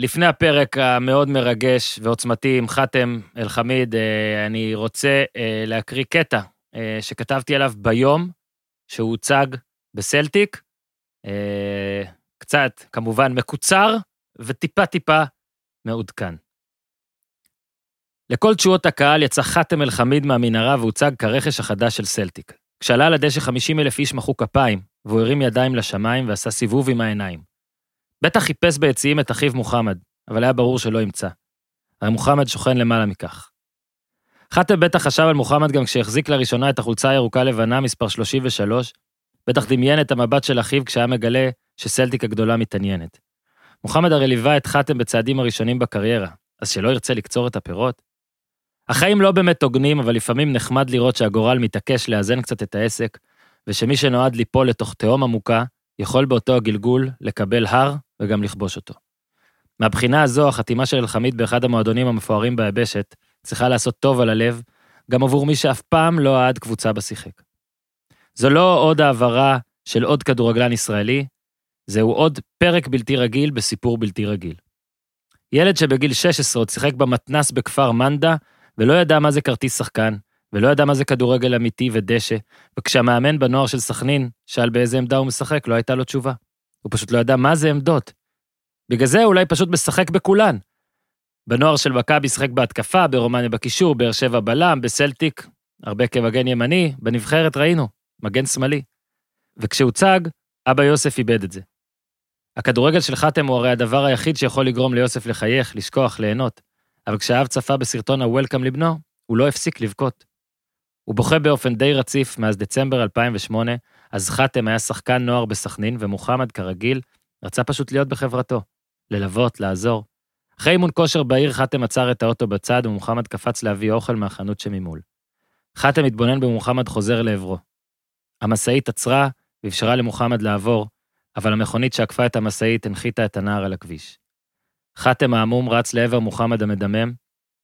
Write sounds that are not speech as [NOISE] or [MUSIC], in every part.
לפני הפרק המאוד מרגש ועוצמתי עם חאתם אל-חמיד, אה, אני רוצה אה, להקריא קטע אה, שכתבתי עליו ביום שהוא הוצג בסלטיק, קצת, כמובן, מקוצר וטיפה-טיפה מעודכן. לכל תשואות הקהל יצא חאתם אל-חמיד מהמנהרה והוצג כרכש החדש של סלטיק. כשעלה על הדשא 50 אלף איש מחאו כפיים, והוא הרים ידיים לשמיים ועשה סיבוב עם העיניים. בטח חיפש ביציעים את אחיו מוחמד, אבל היה ברור שלא ימצא. הרי מוחמד שוכן למעלה מכך. חאתם בטח חשב על מוחמד גם כשהחזיק לראשונה את החולצה הירוקה-לבנה מספר 33, בטח דמיין את המבט של אחיו כשהיה מגלה שסלטיק הגדולה מתעניינת. מוחמד הרי ליווה את חאתם בצעדים הראשונים בקריירה, אז שלא ירצה לקצור את הפירות? החיים לא באמת הוגנים, אבל לפעמים נחמד לראות שהגורל מתעקש לאזן קצת את העסק, ושמי שנועד ליפול לתוך תהום עמוקה, יכול באותו הגלגול לקבל הר וגם לכבוש אותו. מהבחינה הזו, החתימה של אלחמיד באחד המועדונים המפוארים ביבשת צריכה לעשות טוב על הלב, גם עבור מי שאף פעם לא אהד קבוצה בשיחק. זו לא עוד העברה של עוד כדורגלן ישראלי, זהו עוד פרק בלתי רגיל בסיפור בלתי רגיל. ילד שבגיל 16 עוד שיחק במתנס בכפר מנדה, ולא ידע מה זה כרטיס שחקן, ולא ידע מה זה כדורגל אמיתי ודשא, וכשהמאמן בנוער של סכנין שאל באיזה עמדה הוא משחק, לא הייתה לו תשובה. הוא פשוט לא ידע מה זה עמדות. בגלל זה אולי פשוט משחק בכולן. בנוער של מכבי שיחק בהתקפה, ברומניה בקישור, באר שבע בלם, בסלטיק, הרבה כמגן ימני, בנבחרת ראינו, מגן שמאלי. וכשהוצג, אבא יוסף איבד את זה. הכדורגל של חתם הוא הרי הדבר היחיד שיכול לגרום ליוסף לחייך, לשכוח, ליהנות. אבל כשהאב צפה בסרטון ה-Welcome לבנו, הוא לא הפסיק לבכות. הוא בוכה באופן די רציף מאז דצמבר 2008, אז חתם היה שחקן נוער בסכנין, ומוחמד, כרגיל, רצה פשוט להיות בחברתו. ללוות, לעזור. אחרי אימון כושר בעיר, חתם עצר את האוטו בצד, ומוחמד קפץ להביא אוכל מהחנות שממול. חתם התבונן במוחמד חוזר לעברו. המשאית עצרה ואפשרה למוחמד לעבור, אבל המכונית שעקפה את המשאית הנחיתה את הנער על הכביש. חתם העמום רץ לעבר מוחמד המדמם,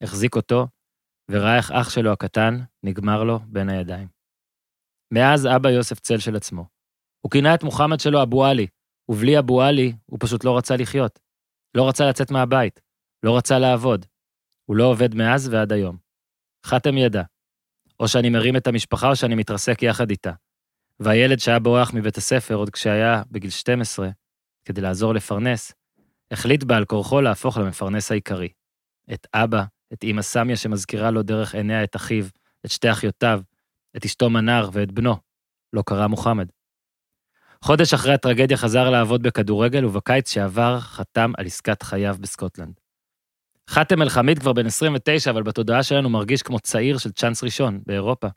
החזיק אותו, וראה איך אח שלו הקטן נגמר לו בין הידיים. מאז אבא יוסף צל של עצמו. הוא כינה את מוחמד שלו אבו עלי, ובלי אבו עלי הוא פשוט לא רצה לחיות. לא רצה לצאת מהבית, לא רצה לעבוד. הוא לא עובד מאז ועד היום. חתם ידע. או שאני מרים את המשפחה או שאני מתרסק יחד איתה. והילד שהיה בורח מבית הספר עוד כשהיה בגיל 12, כדי לעזור לפרנס, החליט בעל כורחו להפוך למפרנס העיקרי. את אבא, את אמא סמיה שמזכירה לו דרך עיניה את אחיו, את שתי אחיותיו, את אשתו מנר ואת בנו. לא קרא מוחמד. חודש אחרי הטרגדיה חזר לעבוד בכדורגל, ובקיץ שעבר חתם על עסקת חייו בסקוטלנד. חאתם אל-חמיד כבר בן 29, אבל בתודעה שלנו מרגיש כמו צעיר של צ'אנס ראשון, באירופה.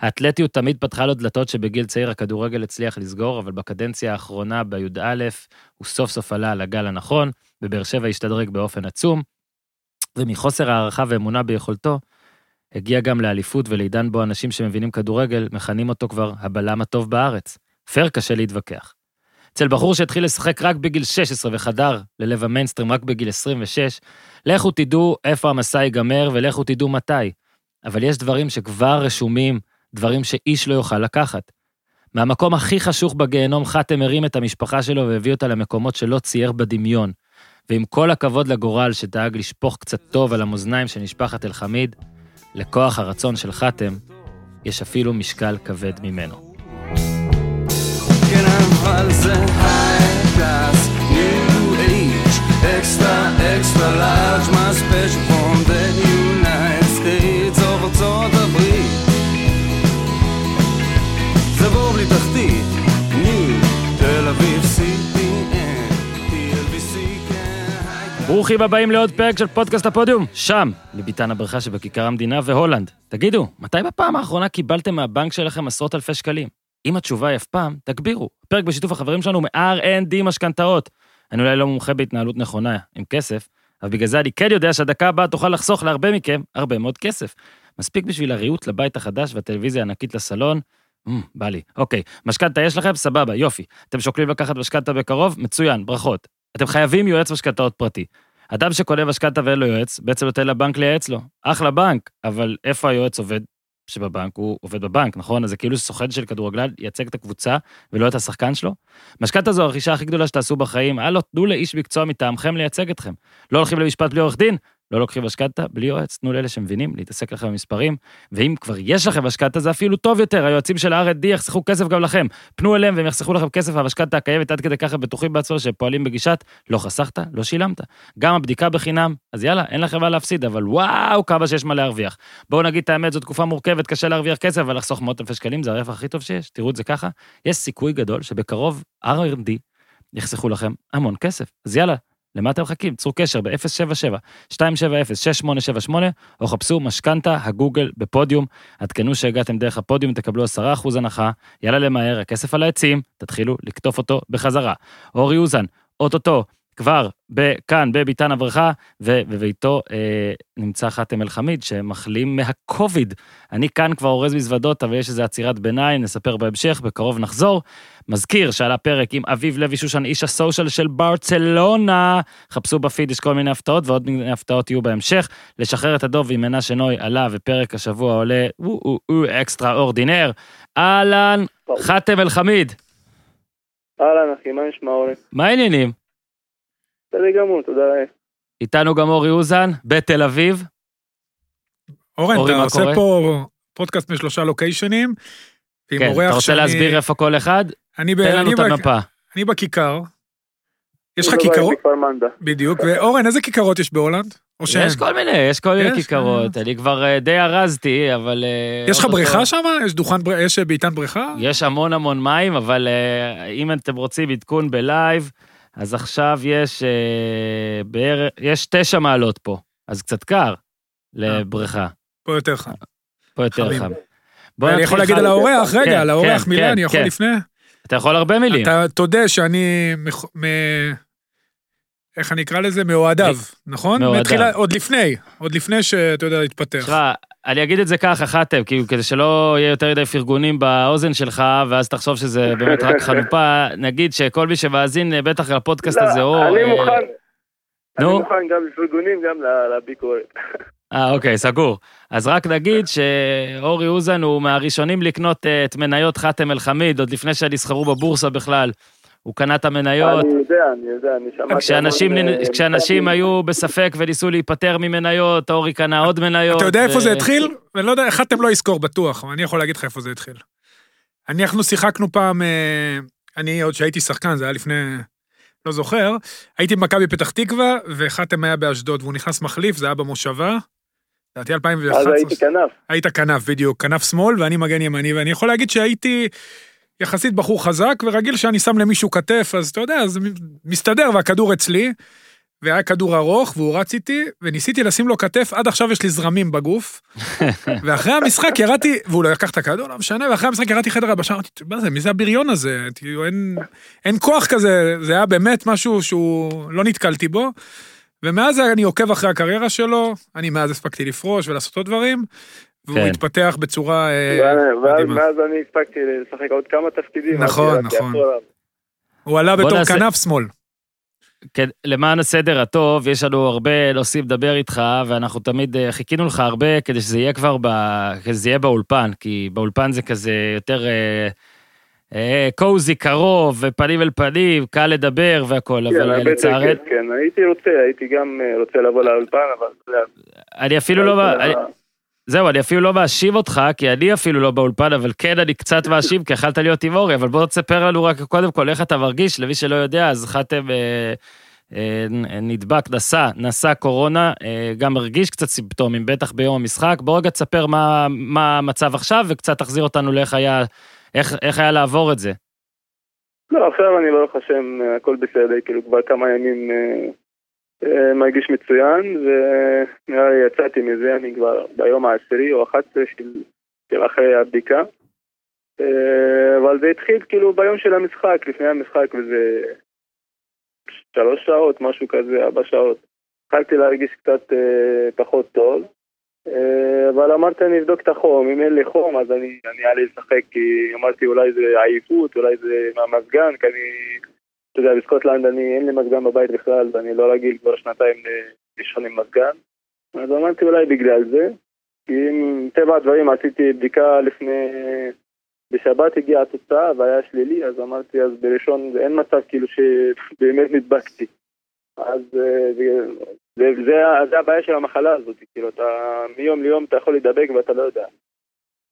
האתלטיות תמיד פתחה לו דלתות שבגיל צעיר הכדורגל הצליח לסגור, אבל בקדנציה האחרונה, בי"א, הוא סוף סוף עלה על הגל הנכון, בבאר שבע השתדרג באופן עצום, ומחוסר הערכה ואמונה ביכולתו, הגיע גם לאליפות ולעידן בו אנשים שמבינים כדורגל מכנים אותו כבר הבלם הטוב בארץ. פייר קשה להתווכח. אצל בחור שהתחיל לשחק רק בגיל 16 וחדר ללב המיינסטרים רק בגיל 26, לכו תדעו איפה המסע ייגמר ולכו תדעו מתי. אבל יש דברים שכבר רשומים, דברים שאיש לא יוכל לקחת. מהמקום הכי חשוך בגיהנום חאתם הרים את המשפחה שלו והביא אותה למקומות שלא צייר בדמיון. ועם כל הכבוד לגורל שדאג לשפוך קצת טוב על המאזניים של משפחת אל-חמיד, לכוח הרצון של חאתם יש אפילו משקל כבד ממנו. אבל זה of ארצות הברית. זה בור בלי תחתית, ברוכים הבאים לעוד פרק של פודקאסט הפודיום, שם, לביתן הברכה שבכיכר המדינה והולנד. תגידו, מתי בפעם האחרונה קיבלתם מהבנק שלכם עשרות אלפי שקלים? אם התשובה היא אף פעם, תגבירו. פרק בשיתוף החברים שלנו מ-R&D משכנתאות. אני אולי לא מומחה בהתנהלות נכונה עם כסף, אבל בגלל זה אני כן יודע שהדקה הבאה תוכל לחסוך להרבה מכם הרבה מאוד כסף. מספיק בשביל הריהוט לבית החדש והטלוויזיה הענקית לסלון. Mm, בא לי. אוקיי, משכנתה יש לכם? סבבה, יופי. אתם שוקלים לקחת משכנתה בקרוב? מצוין, ברכות. אתם חייבים יועץ משכנתאות פרטי. אדם שקונה משכנתה ואין לו יועץ, בעצם נותן לבנק לייעץ לו. אחלה בנק, אבל איפה היועץ עובד? שבבנק הוא עובד בבנק, נכון? אז זה כאילו סוכן של כדורגלן ייצג את הקבוצה ולא את השחקן שלו. משכנתה זו הרכישה הכי גדולה שתעשו בחיים, הלו, תנו לאיש מקצוע מטעמכם לייצג אתכם. לא הולכים למשפט בלי עורך דין, לא לוקחים משכנתה בלי יועץ, תנו לאלה שמבינים, להתעסק לכם במספרים, ואם כבר יש לכם משכנתה זה אפילו טוב יותר, היועצים של R&D יחסכו כסף גם לכם. פנו אליהם והם יחסכו לכם כסף והמשכנתה הקיימת עד כדי ככה בטוחים בעצמם שפועלים בגישת, לא חסכת, לא שילמת. גם הבדיקה בחינם, אז יאללה, אין לכם מה להפסיד, אבל וואו, כמה שיש מה להרוויח. בואו נגיד את האמת, זו תקופה מורכבת, קשה להרוויח כסף, אבל לחסוך מאות אלפי שקלים זה הכי טוב שיש, תראו את זה ככה. יש סיכוי גדול שבקרוב R&D יחסכו לכם המון כסף. אז יאללה, למה אתם מחכים? צרו קשר ב-077-270-6878, או חפשו משכנתה הגוגל בפודיום. עדכנו שהגעתם דרך הפודיום, תקבלו 10% הנחה. יאללה למהר, הכסף על העצים, תתחילו לקטוף אותו בחזרה. אורי אוזן, אוטוטו, כבר כאן, בביתן הברכה, ובביתו אה, נמצא חאתם אל-חמיד, שמחלים מהקוביד. אני כאן כבר אורז מזוודות, אבל יש איזו עצירת ביניים, נספר בהמשך, בקרוב נחזור. מזכיר שעל הפרק עם אביב לוי שושן, איש הסושיאל של ברצלונה. חפשו בפיד, יש כל מיני הפתעות, ועוד מיני הפתעות יהיו בהמשך. לשחרר את הדוב עם מנשה נוי עלה, ופרק השבוע עולה, או או או אקסטרה אורדינר. אהלן, חאתם אל-חמיד. אהלן אחי, מה נשמע אורי? מה העניינים? בסדר גמור, תודה לאל. איתנו גם אורי אוזן, בתל אביב. אורן, אורי, אתה מה עושה קורה? פה פודקאסט משלושה לוקיישנים. כן, אורח אתה רוצה שאני- להסביר איפה כל אחד? אני, ב... תן לנו אני, את ב... המפה. אני בכיכר. יש לך אני בבית כיכרות? בדיוק. ואורן, איזה כיכרות יש בהולנד? או שאין? יש כל מיני, יש כל מיני כיכרות, אני כבר אה, די ארזתי, אבל... אה, יש לך בריכה שם? יש דוכן, יש ביתן בריכה? יש המון המון מים, אבל אה, אם אתם רוצים עדכון בלייב, אז עכשיו יש אה, בערך, יש תשע מעלות פה, אז קצת קר לבריכה, פה יותר חם. פה יותר. חם. נתחיל יכול להגיד על האורח, כן, רגע, על האורח כן, מילה, כן, אני יכול כן. לפני? אתה יכול הרבה מילים. אתה תודה שאני, מח- מ- איך אני אקרא לזה? מאוהדיו, נכון? מאוהדיו. מתחילה- עוד לפני, עוד לפני שאתה יודע להתפתח. תשמע, אני אגיד את זה ככה, חתם, כאילו, כדי שלא יהיה יותר מדי פרגונים באוזן שלך, ואז תחשוב שזה [LAUGHS] באמת רק חנופה, נגיד שכל מי שמאזין אה, בטח לפודקאסט הזה, או... לא, אני אה, מוכן. אני נו. מוכן גם לפרגונים, גם לביקורת. [LAUGHS] אה, אוקיי, סגור. אז רק נגיד שאורי אוזן הוא מהראשונים לקנות אה, את מניות חאתם אל-חמיד, עוד לפני שנסחרו בבורסה בכלל. הוא קנה את המניות. אני יודע, אני יודע, אני שמעתי... כשאנשים, המון, אה, כשאנשים מצבים. היו בספק וניסו להיפטר ממניות, אורי קנה עוד מניות. אתה יודע איפה ו- זה התחיל? ואני לא יודע, אחד אתם לא יזכור בטוח, אבל אני יכול להגיד לך איפה זה התחיל. אנחנו שיחקנו פעם, אה, אני עוד שהייתי שחקן, זה היה לפני, לא זוכר, הייתי במכבי פתח תקווה, וחתם היה באשדוד, והוא נכנס מחליף, זה היה במושבה. לדעתי 2011. אז הייתי כנף. היית כנף, בדיוק, כנף שמאל, ואני מגן ימני, ואני יכול להגיד שהייתי יחסית בחור חזק, ורגיל שאני שם למישהו כתף, אז אתה יודע, זה מסתדר, והכדור אצלי, והיה כדור ארוך, והוא רץ איתי, וניסיתי לשים לו כתף, עד עכשיו יש לי זרמים בגוף, [LAUGHS] ואחרי המשחק ירדתי, והוא לא לקח את הכדור, לא משנה, ואחרי המשחק ירדתי חדר הבשה, אמרתי, מה זה, מי זה הבריון הזה? אין, אין כוח כזה, זה היה באמת משהו שהוא, לא נתקלתי בו. ומאז אני עוקב אחרי הקריירה שלו, אני מאז הספקתי לפרוש ולעשות עוד דברים, והוא כן. התפתח בצורה אה, ואז- ואז מדהימה. מאז אני הספקתי לשחק עוד כמה תפקידים. נכון, נכון. אחורה. הוא עלה בתור נעשה- כנף שמאל. כן, למען הסדר הטוב, יש לנו הרבה נושאים לדבר איתך, ואנחנו תמיד אה, חיכינו לך הרבה כדי שזה יהיה כבר ב... כדי שזה יהיה באולפן, כי באולפן זה כזה יותר אה, קוזי, קרוב, ופנים אל פנים, קל לדבר והכל, כן, אבל אה, יותר לצערנו, כיף, כן, הייתי רוצה, הייתי גם אה, רוצה לבוא לאולפן, אבל... אני אפילו לא... זהו, אני אפילו לא מאשים אותך, כי אני אפילו לא באולפן, אבל כן, אני קצת מאשים, כי יכלת להיות עם אורי, אבל בוא תספר לנו רק קודם כל איך אתה מרגיש, למי שלא יודע, אז חתם אה, אה, נדבק, נשא, נשא קורונה, אה, גם הרגיש קצת סימפטומים, בטח ביום המשחק. בוא רגע תספר מה, מה המצב עכשיו, וקצת תחזיר אותנו לאיך היה, איך, איך היה לעבור את זה. לא, עכשיו אני ברוך השם, אה, הכל בסדר, כאילו כבר כמה ימים אה, אה, מרגיש מצוין, ונראה לי יצאתי מזה, אני כבר ביום העשירי או 11 של, של אחרי הבדיקה. אה, אבל זה התחיל כאילו ביום של המשחק, לפני המשחק, וזה שלוש שעות, משהו כזה, ארבע שעות. התחלתי להרגיש קצת אה, פחות טוב. אה, אבל אמרתי אני אבדוק את החום, אם אין לי חום אז אני אעלה לשחק כי אמרתי אולי זה עייפות, אולי זה מהמזגן, כי אני, אתה יודע, בסקוטלנד אני אין לי מזגן בבית בכלל ואני לא רגיל כבר שנתיים לישון עם מזגן אז אמרתי אולי בגלל זה כי מטבע הדברים עשיתי בדיקה לפני... בשבת הגיעה התוצאה והיה שלילי, אז אמרתי, אז בראשון אין מצב כאילו שבאמת נדבקתי. אז אה, זה, זה, זה הבעיה של המחלה הזאת, כאילו, אתה מיום ליום אתה יכול להידבק ואתה לא יודע.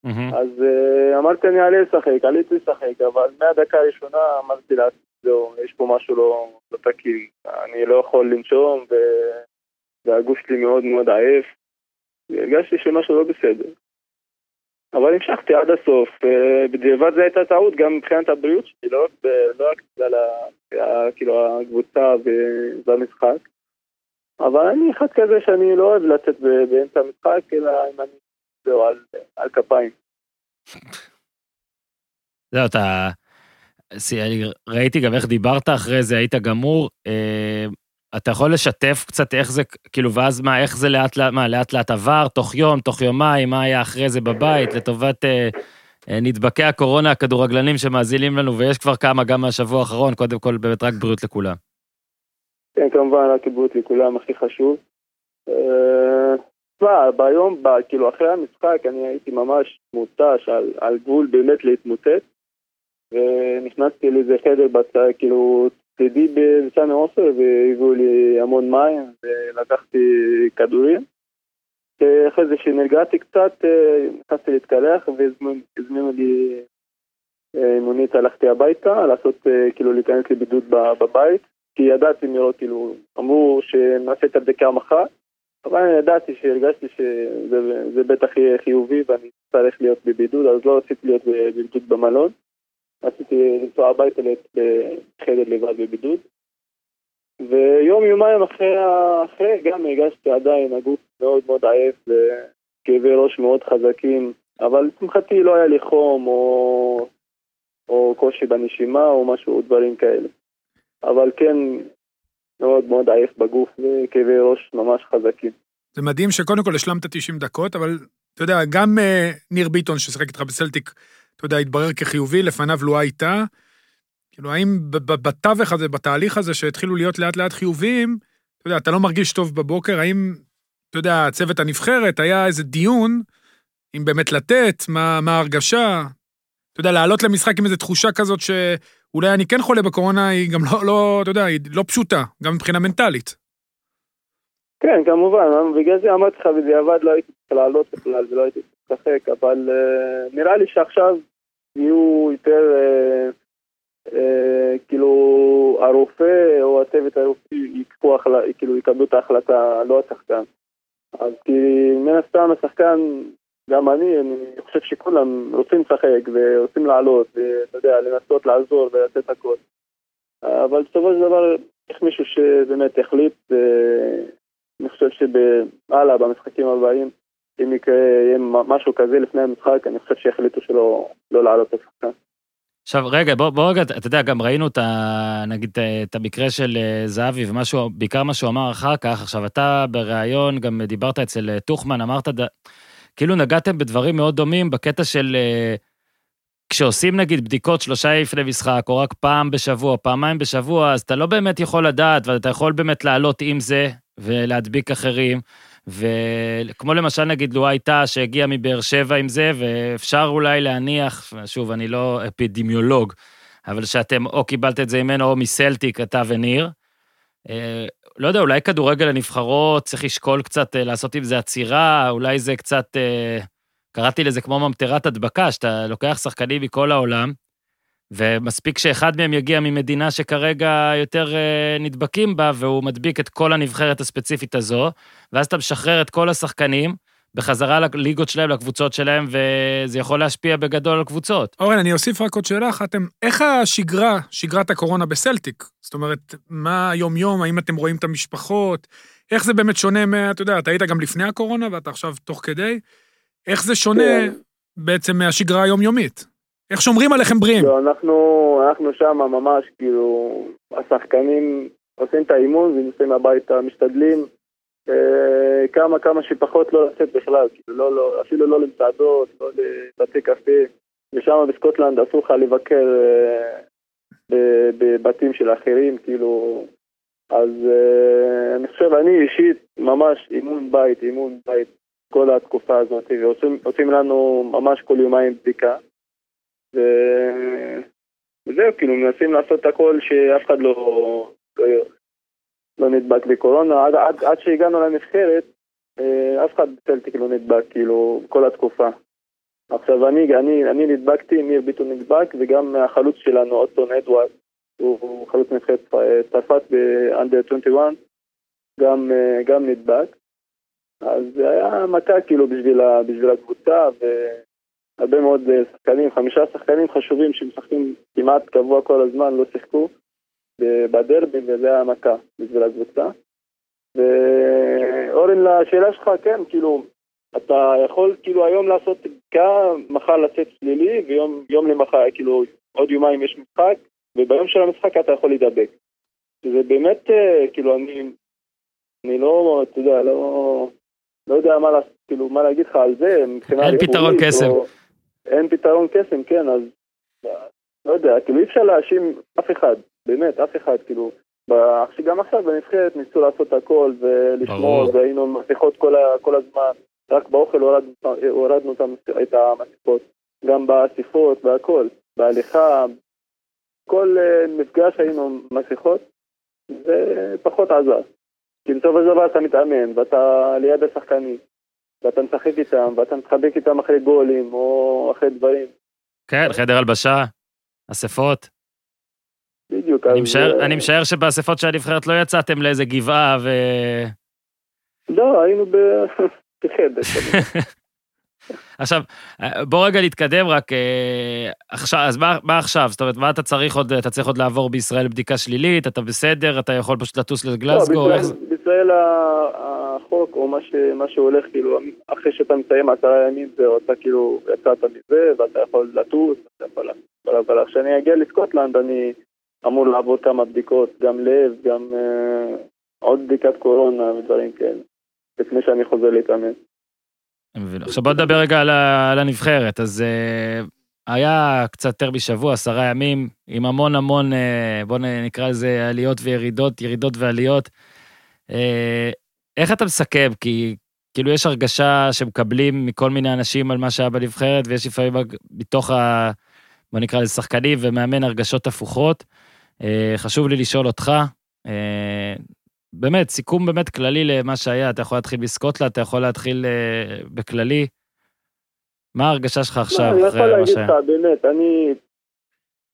מהמם. אז uh, אמרתי אני אעלה לשחק, עליתי לשחק, אבל מהדקה הראשונה אמרתי לעצמי, זהו, יש פה משהו לא, לא תקין, אני לא יכול לנשום ו... והגוף שלי מאוד מאוד עייף, והרגשתי שמשהו לא בסדר. אבל המשכתי עד הסוף, בדיעבד זו הייתה טעות גם מבחינת הבריאות שלי, לא רק, לא בגלל כאילו, הקבוצה והמשחק. אבל אני אחד כזה שאני לא אוהב לצאת באמצע המשחק, אלא אם אני, זהו, על, על כפיים. [LAUGHS] זהו, אתה... ראיתי גם איך דיברת אחרי זה, היית גמור. אה, אתה יכול לשתף קצת איך זה, כאילו, ואז מה, איך זה לאט לאט, מה, לאט לאט עבר, תוך יום, תוך יומיים, מה היה אחרי זה בבית, לטובת אה, אה, נדבקי הקורונה, הכדורגלנים שמאזינים לנו, ויש כבר כמה, גם מהשבוע האחרון, קודם כל, באמת רק בריאות לכולם. כן, כמובן, רק בריאות לכולם, הכי חשוב. אה, תשמע, ביום, ב- כאילו, אחרי המשחק, אני הייתי ממש מותש, על, על גבול באמת להתמוטט, ונכנסתי לאיזה חדר כאילו, צדי בסמי עופר, והביאו לי המון מים, ולקחתי כדורים. אחרי זה שנרגעתי קצת, אה, נכנסתי להתקלח, והזמינו לי אה, מונית, הלכתי הביתה, לעשות, אה, כאילו, להיכנס לבידוד בבית. כי ידעתי מראש, כאילו, אמרו שנעשה את הבדיקה מחר, אבל אני ידעתי שהרגשתי שזה זה בטח יהיה חיובי ואני אצטרך להיות בבידוד, אז לא רציתי להיות בבידוד במלון. רציתי לנסוע הביתה להיות בחדר לבד בבידוד. ויום יומיים אחרי, אחרי גם הרגשתי עדיין הגוף מאוד מאוד עייף וכאבי ראש מאוד חזקים, אבל לשמחתי לא היה לי חום או, או קושי בנשימה או משהו, דברים כאלה. אבל כן מאוד מאוד עייף בגוף וכאבי ראש ממש חזקים. זה מדהים שקודם כל השלמת 90 דקות, אבל אתה יודע, גם אה, ניר ביטון ששיחק איתך בסלטיק, אתה יודע, התברר כחיובי, לפניו לואה איתה. כאילו, האם בתווך הזה, בתהליך הזה, שהתחילו להיות לאט לאט חיוביים, אתה יודע, אתה לא מרגיש טוב בבוקר, האם, אתה יודע, צוות הנבחרת, היה איזה דיון, אם באמת לתת, מה, מה ההרגשה? אתה יודע, לעלות למשחק עם איזו תחושה כזאת שאולי אני כן חולה בקורונה, היא גם לא, לא, אתה יודע, היא לא פשוטה, גם מבחינה מנטלית. כן, כמובן, בגלל זה אמרתי לך בדיעבד לא הייתי צריך לעלות בכלל ולא הייתי צריך לשחק, אבל uh, נראה לי שעכשיו יהיו יותר, uh, uh, כאילו, הרופא או הצוות הרופאי ייקחו, כאילו, יקבלו את ההחלטה, לא השחקן. אז כי מן הסתם השחקן, גם אני, אני חושב שכולם רוצים לשחק ורוצים לעלות, ואתה יודע, לנסות לעזור ולתת הכל. אבל בסופו של דבר יש מישהו שבאמת החליט, אה, אני חושב שבהלאה, במשחקים הבאים, אם יהיה משהו כזה לפני המשחק, אני חושב שיחליטו שלא לא לעלות את השחקן. עכשיו, רגע, בוא, בוא רגע, אתה יודע, גם ראינו את ה... נגיד, את המקרה של אה, זהבי ומשהו, בעיקר מה שהוא אמר אחר כך. עכשיו, אתה בריאיון גם דיברת אצל אה, טוחמן, אמרת, ד... כאילו נגעתם בדברים מאוד דומים בקטע של... אה, כשעושים נגיד בדיקות שלושה לפני משחק, או רק פעם בשבוע, פעמיים בשבוע, אז אתה לא באמת יכול לדעת, ואתה יכול באמת לעלות עם זה ולהדביק אחרים. וכמו למשל נגיד לו הייתה שהגיעה מבאר שבע עם זה, ואפשר אולי להניח, שוב, אני לא אפידמיולוג, אבל שאתם או קיבלת את זה ממנו או מסלטיק, אתה וניר. אה, לא יודע, אולי כדורגל הנבחרות, צריך לשקול קצת אה, לעשות עם זה עצירה, אולי זה קצת, אה, קראתי לזה כמו ממטרת הדבקה, שאתה לוקח שחקנים מכל העולם, ומספיק שאחד מהם יגיע ממדינה שכרגע יותר אה, נדבקים בה, והוא מדביק את כל הנבחרת הספציפית הזו, ואז אתה משחרר את כל השחקנים בחזרה לליגות שלהם, לקבוצות שלהם, וזה יכול להשפיע בגדול על קבוצות. אורן, אני אוסיף רק עוד שאלה אחת. איך השגרה, שגרת הקורונה בסלטיק? זאת אומרת, מה היום-יום, האם אתם רואים את המשפחות? איך זה באמת שונה מה... אתה יודע, אתה היית גם לפני הקורונה ואתה עכשיו תוך כדי. איך זה שונה כן. בעצם מהשגרה היומיומית? איך שומרים עליכם בריאים? לא, אנחנו, אנחנו שם ממש, כאילו, השחקנים עושים את האימון ונוסעים הביתה, משתדלים אה, כמה כמה שפחות לא לצאת בכלל, כאילו, לא, לא, אפילו לא למסעדות, לא לבתי קפה, ושם בסקוטלנד אסור לך לבקר אה, בבתים של אחרים, כאילו, אז אה, אני חושב, אני אישית, ממש אימון בית, אימון בית, כל התקופה הזאת, ועושים לנו ממש כל יומיים בדיקה. ו... וזהו, כאילו מנסים לעשות הכל שאף אחד לא, לא, לא נדבק בקורונה. עד, עד, עד שהגענו לנבחרת, אה, אף אחד בסלטיק לא נדבק, כאילו, כל התקופה. עכשיו אני, אני, אני נדבקתי, ניר ביטון נדבק, וגם החלוץ שלנו, אוטון אדוארד, הוא, חלוץ נבחרת צרפת באנדר 21, גם, אה, גם נדבק. אז זה היה מכה כאילו בשביל, בשביל הקבוצה, והרבה מאוד אה, שחקנים, חמישה שחקנים חשובים שמשחקים כמעט קבוע כל הזמן, לא שיחקו בדרבי, וזה היה מכה בשביל הקבוצה. ואורן, לשאלה שלך, כן, כאילו, אתה יכול כאילו היום לעשות בדיקה, מחר לצאת שלילי, ויום למחר, כאילו, עוד יומיים יש משחק, וביום של המשחק אתה יכול להידבק. זה באמת, אה, כאילו, אני, אני לא, אתה יודע, לא, לא יודע מה, כאילו, מה להגיד לך על זה, מבחינה אין פתרון קסם. או, אין פתרון קסם, כן, אז לא יודע, כאילו אי אפשר להאשים אף אחד, באמת, אף אחד, כאילו, גם עכשיו בנבחרת ניסו לעשות הכל ולשמור, והיינו מסכות כל, כל הזמן, רק באוכל הורדנו, הורדנו את המסכות, גם באסיפות והכל, בהליכה, כל אה, מפגש היינו מסכות, זה פחות עזר. כי בסופו של דבר אתה מתאמן, ואתה ליד השחקנים, ואתה משחק איתם, ואתה מתחבק איתם אחרי גולים, או אחרי דברים. כן, חדר הלבשה, אספות. בדיוק, אני משער, אני משער שבאספות של הנבחרת לא יצאתם לאיזה גבעה ו... לא, היינו [LAUGHS] בחדר. [LAUGHS] עכשיו, בוא רגע נתקדם רק אה, עכשיו, אז מה, מה עכשיו? זאת אומרת, מה אתה צריך עוד, אתה צריך עוד לעבור בישראל בדיקה שלילית, אתה בסדר, אתה יכול פשוט לטוס לגלסגו? לא, בישראל, בישראל החוק, או מה, ש, מה שהולך, כאילו, אחרי שאתה מסיים עשרה ימים, זה אתה כאילו יצאת מזה, ואתה יכול לטוס, אתה יכול... אבל כשאני אגיע לסקוטלנד, אני אמור לעבור כמה בדיקות, גם לב, גם אה, עוד בדיקת קורונה ודברים כאלה, לפני שאני חוזר להתאמן. עכשיו בוא נדבר רגע על הנבחרת. אז uh, היה קצת יותר משבוע, עשרה ימים, עם המון המון, uh, בוא נקרא לזה עליות וירידות, ירידות ועליות. איך אתה מסכם? כי כאילו יש הרגשה שמקבלים מכל מיני אנשים על מה שהיה בנבחרת, ויש לפעמים מתוך ה... בוא נקרא לזה שחקנים ומאמן הרגשות הפוכות. Uh, חשוב לי לשאול אותך, uh, באמת, סיכום באמת כללי למה שהיה, אתה יכול להתחיל בסקוטלנד, אתה יכול להתחיל uh, בכללי. מה ההרגשה שלך עכשיו לא, אחרי מה שהיה? אני יכול להגיד לך, באמת, אני...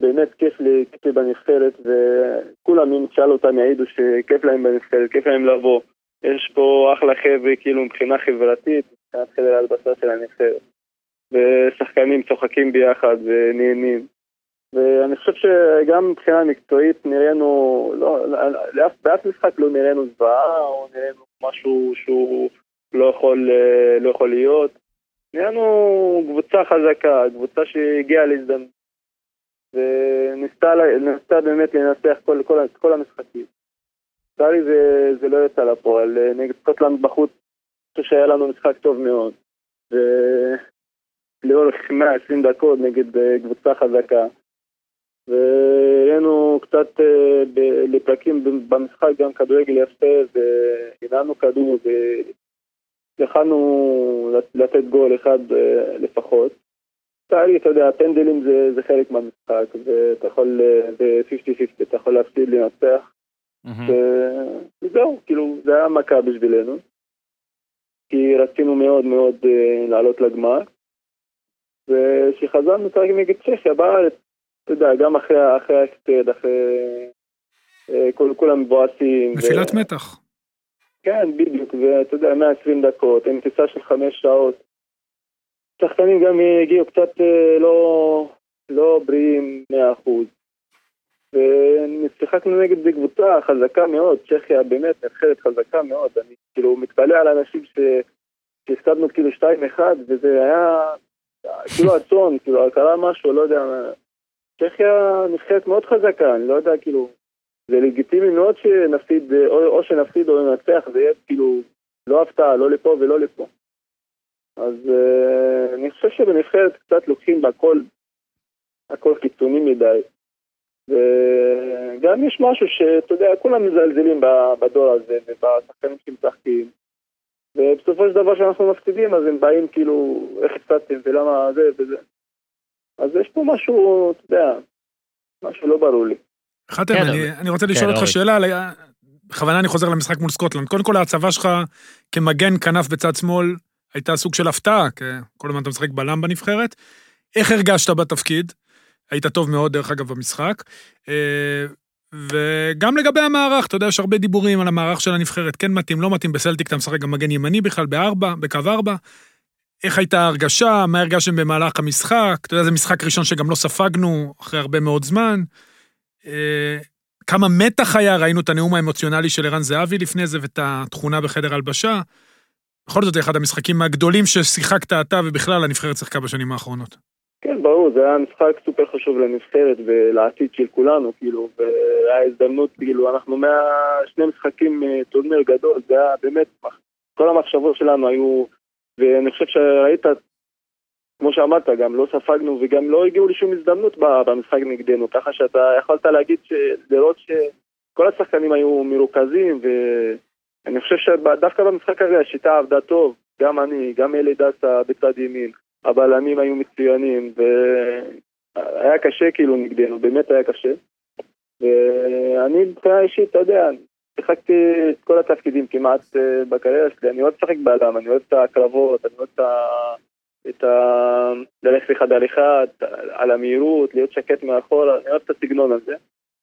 באמת כיף לי, כיף לי בנבחרת, וכולם, אם תשאל אותם, יעידו שכיף להם בנבחרת, כיף להם לבוא. יש פה אחלה חבר'ה, כאילו, מבחינה חברתית, מבחינת חדר ההלבשה של הנבחרת. ושחקנים צוחקים ביחד ונהנים. ואני חושב שגם מבחינה מקצועית נראינו, לא, לאף, באף משחק לא נראינו זוועה, או נראינו משהו שהוא לא יכול, לא יכול להיות. נראינו קבוצה חזקה, קבוצה שהגיעה להזדמנות, וניסתה באמת לנצח כל, כל, כל המשחקים. לצערי זה, זה לא יצא לפועל, אה, נגד סקוטלנד בחוץ, אני חושב שהיה לנו משחק טוב מאוד. ולאורך 120 דקות נגד אה, קבוצה חזקה. והיינו קצת אה, לפרקים במשחק גם כדורגל יפה והנענו כדור ויכלנו לתת גול אחד לפחות. לצערי, אתה יודע, הפנדלים זה, זה חלק מהמשחק, ואתה יכול, זה 50-50, אתה יכול להפסיד לנצח. וזהו, כאילו, זה היה מכה בשבילנו. כי רצינו מאוד מאוד uh, לעלות לגמר. וכשחזרנו כרגע נגד צ'כיה בארץ, אתה יודע, גם אחרי, אחרי אחרי... אה, כל, כולם מבואסים. נפילת ו... מתח. כן, בדיוק, ואתה יודע, 120 דקות, עם טיסה של חמש שעות. שחקנים גם הגיעו קצת אה, לא, לא בריאים 100%. ושיחקנו נגד קבוצה חזקה מאוד, צ'כיה באמת נבחרת חזקה מאוד, אני כאילו מתפלא על אנשים שהפסדנו כאילו 2-1 וזה היה כאילו [LAUGHS] אסון, כאילו קרה משהו, לא יודע, צ'כיה נבחרת מאוד חזקה, אני לא יודע, כאילו, זה לגיטימי מאוד שנפסיד, או, או שנפסיד או ננצח, זה יהיה כאילו לא הפתעה, לא לפה ולא לפה. אז uh, אני חושב שבנבחרת קצת לוקחים בהכל, הכל קיצוני מדי. וגם יש משהו שאתה יודע, כולם מזלזלים בדור הזה ובשחקנים שמשחקים. ובסופו של דבר כשאנחנו מפסידים אז הם באים כאילו, איך הפסדתם ולמה זה וזה. אז יש פה משהו, אתה יודע, משהו לא ברור לי. חתם, כן, אני, אבל- אני רוצה לשאול כן, אותך אורי. שאלה, על- בכוונה אני חוזר למשחק מול סקוטלנד. קודם כל, ההצבה שלך כמגן כנף בצד שמאל הייתה סוג של הפתעה, כי כל הזמן אתה משחק בלם בנבחרת. איך הרגשת בתפקיד? היית טוב מאוד, דרך אגב, במשחק. אה, וגם לגבי המערך, אתה יודע, יש הרבה דיבורים על המערך של הנבחרת, כן מתאים, לא מתאים, בסלטיק אתה משחק גם מגן ימני בכלל, בארבע, בקו ארבע. איך הייתה ההרגשה, מה הרגשתם במהלך המשחק? אתה יודע, זה משחק ראשון שגם לא ספגנו אחרי הרבה מאוד זמן. אה, כמה מתח היה, ראינו את הנאום האמוציונלי של ערן זהבי לפני זה, ואת התכונה בחדר הלבשה. בכל זאת, זה אחד המשחקים הגדולים ששיחקת אתה, ובכלל הנבחרת שיחקה בשנים האחרונות. כן, ברור, זה היה משחק סופר חשוב לנבחרת ולעתיד של כולנו, כאילו, והיה הזדמנות, כאילו, אנחנו מהשני משחקים אה, טורניר גדול, זה היה באמת, כל המחשבות שלנו היו, ואני חושב שראית, כמו שאמרת, גם לא ספגנו וגם לא הגיעו לשום הזדמנות במשחק נגדנו, ככה שאתה יכולת להגיד, לראות שכל השחקנים היו מרוכזים, ואני חושב שדווקא במשחק הזה השיטה עבדה טוב, גם אני, גם אלי דסה בצד ימין. הבלמים היו מצוינים, והיה קשה כאילו נגדנו, באמת היה קשה. ואני מבחינה אישית, אתה יודע, שיחקתי את כל התפקידים כמעט אה, בקריירה שלי, אני אוהב לשחק בלם, אני אוהב את הקרבות, אני אוהב את ה... את ה... ללכת על אחד, על המהירות, להיות שקט מאחורה, אני אוהב את הסגנון הזה.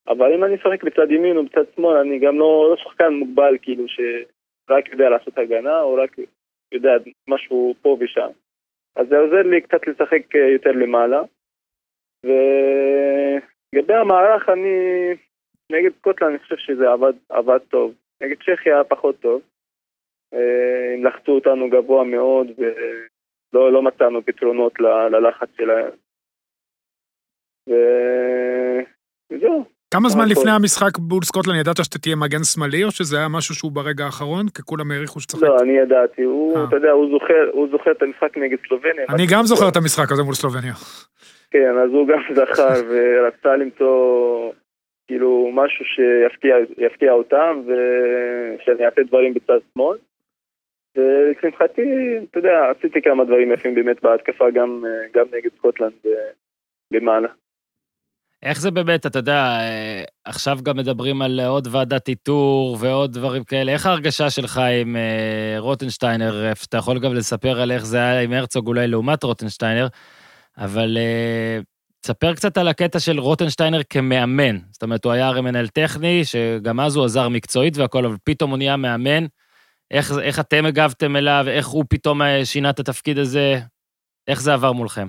אבל אם אני אשחק בצד ימין או בצד שמאל, אני גם לא, לא שחקן מוגבל, כאילו, שרק יודע לעשות הגנה, או רק יודע משהו פה ושם. אז זה עוזר לי קצת לשחק אה, יותר למעלה. ולגבי המערך, אני נגד סקוטלנד, אני חושב שזה עבד, עבד טוב. נגד צ'כיה פחות טוב. אה, הם לחצו אותנו גבוה מאוד, ולא לא מצאנו פתרונות ל- ללחץ שלהם. וזהו. כמה זמן. לפני המשחק מול סקוטלנד ידעת שאתה תהיה מגן שמאלי, או שזה היה משהו שהוא ברגע האחרון? כי כולם העריכו שתשחק. לא, אני ידעתי, הוא, אה. אתה יודע, הוא זוכר, הוא זוכר את המשחק נגד סלובניה. אני גם זוכר את המשחק הזה מול סלובניה. כן, אז הוא גם זכר [LAUGHS] ורצה למצוא כאילו משהו שיפתיע יפתיע אותם ושאני אעשה דברים בצד שמאל. ולשמחתי, אתה יודע, עשיתי כמה דברים יפים באמת בהתקפה גם, אה, גם נגד סקוטלנד אה, למעלה. איך זה באמת, אתה יודע, אה, עכשיו גם מדברים על עוד ועדת איתור ועוד דברים כאלה. איך ההרגשה שלך עם אה, רוטנשטיינר? אה, אתה יכול גם לספר על איך זה היה עם הרצוג אולי לעומת רוטנשטיינר, אבל אה, תספר קצת על הקטע של רוטנשטיינר כמאמן. זאת אומרת, הוא היה הרי מנהל טכני, שגם אז הוא עזר מקצועית והכל, אבל פתאום הוא נהיה מאמן. איך, איך אתם הגבתם אליו, איך הוא פתאום אה, שינה את התפקיד הזה, איך זה עבר מולכם?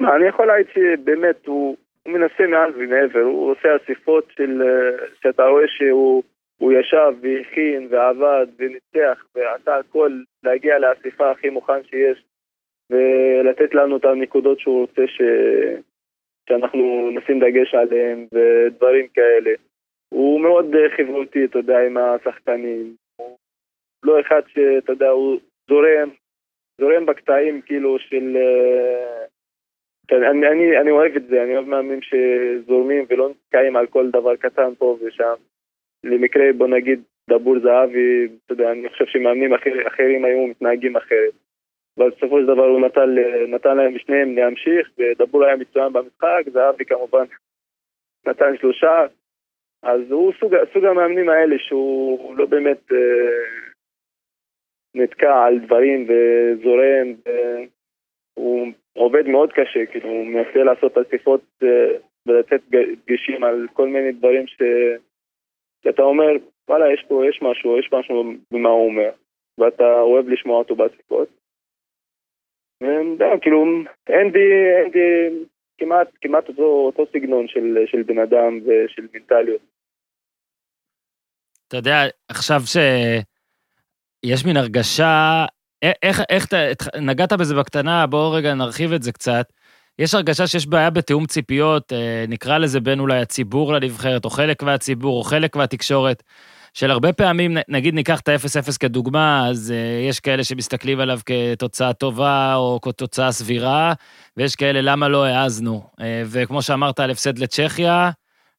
אני יכול להגיד שבאמת הוא, הוא מנסה מעל ומעבר, הוא עושה אספות של, אה, שאתה רואה שהוא הוא ישב והכין ועבד וניצח ועשה הכל להגיע לאספה הכי מוכן שיש ולתת לנו את הנקודות שהוא רוצה ש... שאנחנו נשים דגש עליהן ודברים כאלה. הוא מאוד אה, חברותי, אתה יודע, עם השחקנים. הוא לא אחד שאתה יודע, הוא זורם, זורם בקטעים כאילו של... אה, כן, אני, אני, אני אוהב את זה, אני אוהב מאמנים שזורמים ולא נתקעים על כל דבר קטן פה ושם. למקרה, בוא נגיד, דבור זהבי, אתה יודע, אני חושב שמאמנים אחר, אחרים היו מתנהגים אחרת. אבל בסופו של דבר הוא נתן, נתן להם לשניהם להמשיך, ודבור היה מצוין במשחק, זהבי כמובן נתן שלושה. אז הוא סוג, סוג המאמנים האלה שהוא לא באמת אה, נתקע על דברים וזורם, הוא עובד מאוד קשה, כאילו הוא מנסה לעשות אספות אה, ולתת דגשים על כל מיני דברים ש... שאתה אומר, וואלה, יש פה, יש משהו, יש משהו במה הוא אומר, ואתה אוהב לשמוע אותו באספות. וזהו, כאילו, אין בי, אין בי כמעט, כמעט אותו, אותו סגנון של, של בן אדם ושל מנטליות. אתה יודע, עכשיו שיש מין הרגשה, איך, איך אתה, נגעת בזה בקטנה, בואו רגע נרחיב את זה קצת. יש הרגשה שיש בעיה בתיאום ציפיות, אה, נקרא לזה בין אולי הציבור לנבחרת, או חלק מהציבור, או חלק מהתקשורת, של הרבה פעמים, נגיד ניקח את ה-0-0 כדוגמה, אז אה, יש כאלה שמסתכלים עליו כתוצאה טובה, או כתוצאה סבירה, ויש כאלה, למה לא העזנו? אה, וכמו שאמרת על הפסד לצ'כיה,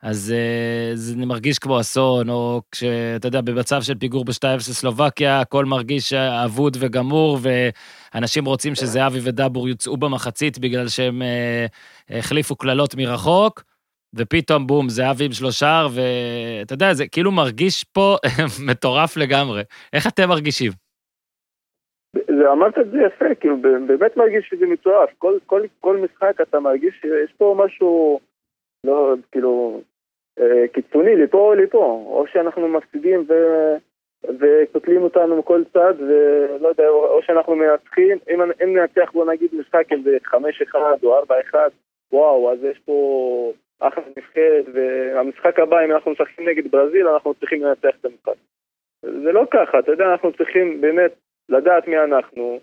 אז uh, זה מרגיש כמו אסון, או כשאתה יודע, במצב של פיגור ב-2-0 לסלובקיה, הכל מרגיש אבוד וגמור, ואנשים רוצים שזהבי ודאבור יוצאו במחצית בגלל שהם uh, החליפו קללות מרחוק, ופתאום בום, זהבי עם שלושה, ואתה יודע, זה כאילו מרגיש פה [LAUGHS] מטורף לגמרי. איך אתם מרגישים? אמרת את זה יפה, כאילו, באמת מרגיש שזה מטורף. כל, כל, כל משחק אתה מרגיש שיש פה משהו, לא, כאילו, אה, קיצוני, לפה או לפה. או שאנחנו מפסידים ו... וקוטלים אותנו מכל צד, ולא יודע, או שאנחנו מנצחים, אם, אם ננצח בוא נגיד משחק איזה 5-1 או 4-1, וואו, אז יש פה אחלה נבחרת, והמשחק הבא, אם אנחנו משחקים נגד ברזיל, אנחנו צריכים לנצח את המשחק. זה לא ככה, אתה יודע, אנחנו צריכים באמת לדעת מי אנחנו,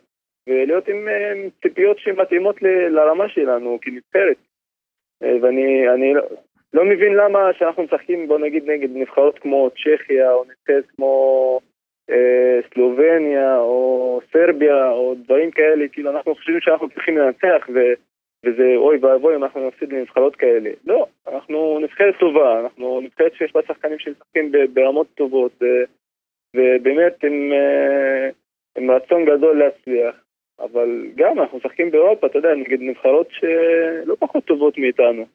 ולהיות עם עם ציפיות שמתאימות ל, לרמה שלנו כנבחרת. ואני אני לא, לא מבין למה שאנחנו משחקים, בוא נגיד, נגד נבחרות כמו צ'כיה, או נבחרת כמו אה, סלובניה, או סרביה, או דברים כאלה, כאילו אנחנו חושבים שאנחנו צריכים לנצח, ו, וזה אוי ואבוי אם אנחנו נפסיד לנבחרות כאלה. לא, אנחנו נבחרת טובה, אנחנו נבחרת שיש בה שחקנים שמשחקים ברמות טובות, ובאמת הם... אה, עם רצון גדול להצליח. אבל גם אנחנו משחקים באירופה, אתה יודע, נגד נבחרות שלא פחות טובות מאיתנו.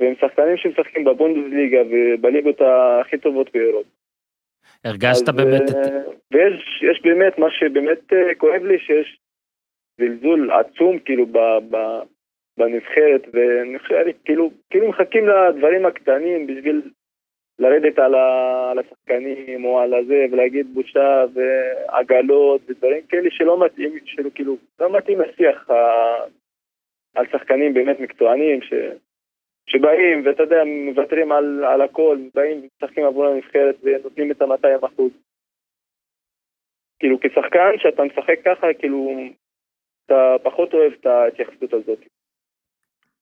והם שחקנים שמשחקים בבונדסליגה ובליגות הכי טובות באירופה. הרגשת באמת את... אה, ויש באמת, מה שבאמת אה, כואב לי, שיש זלזול עצום כאילו ב, ב, בנבחרת, ואני חושב, כאילו, כאילו מחכים לדברים הקטנים בשביל לרדת על, השחקנים או על הזה ולהגיד בושה ועגלות ודברים כאלה שלא מתאים, שלא כאילו, לא מתאים לשיח על שחקנים באמת מקצוענים ש, שבאים ואתה יודע, מוותרים על, על הכל, באים ומשחקים עבור הנבחרת ונותנים את ה-200 אחוז. כאילו כשחקן שאתה משחק ככה, כאילו, אתה פחות אוהב את ההתייחסות הזאת.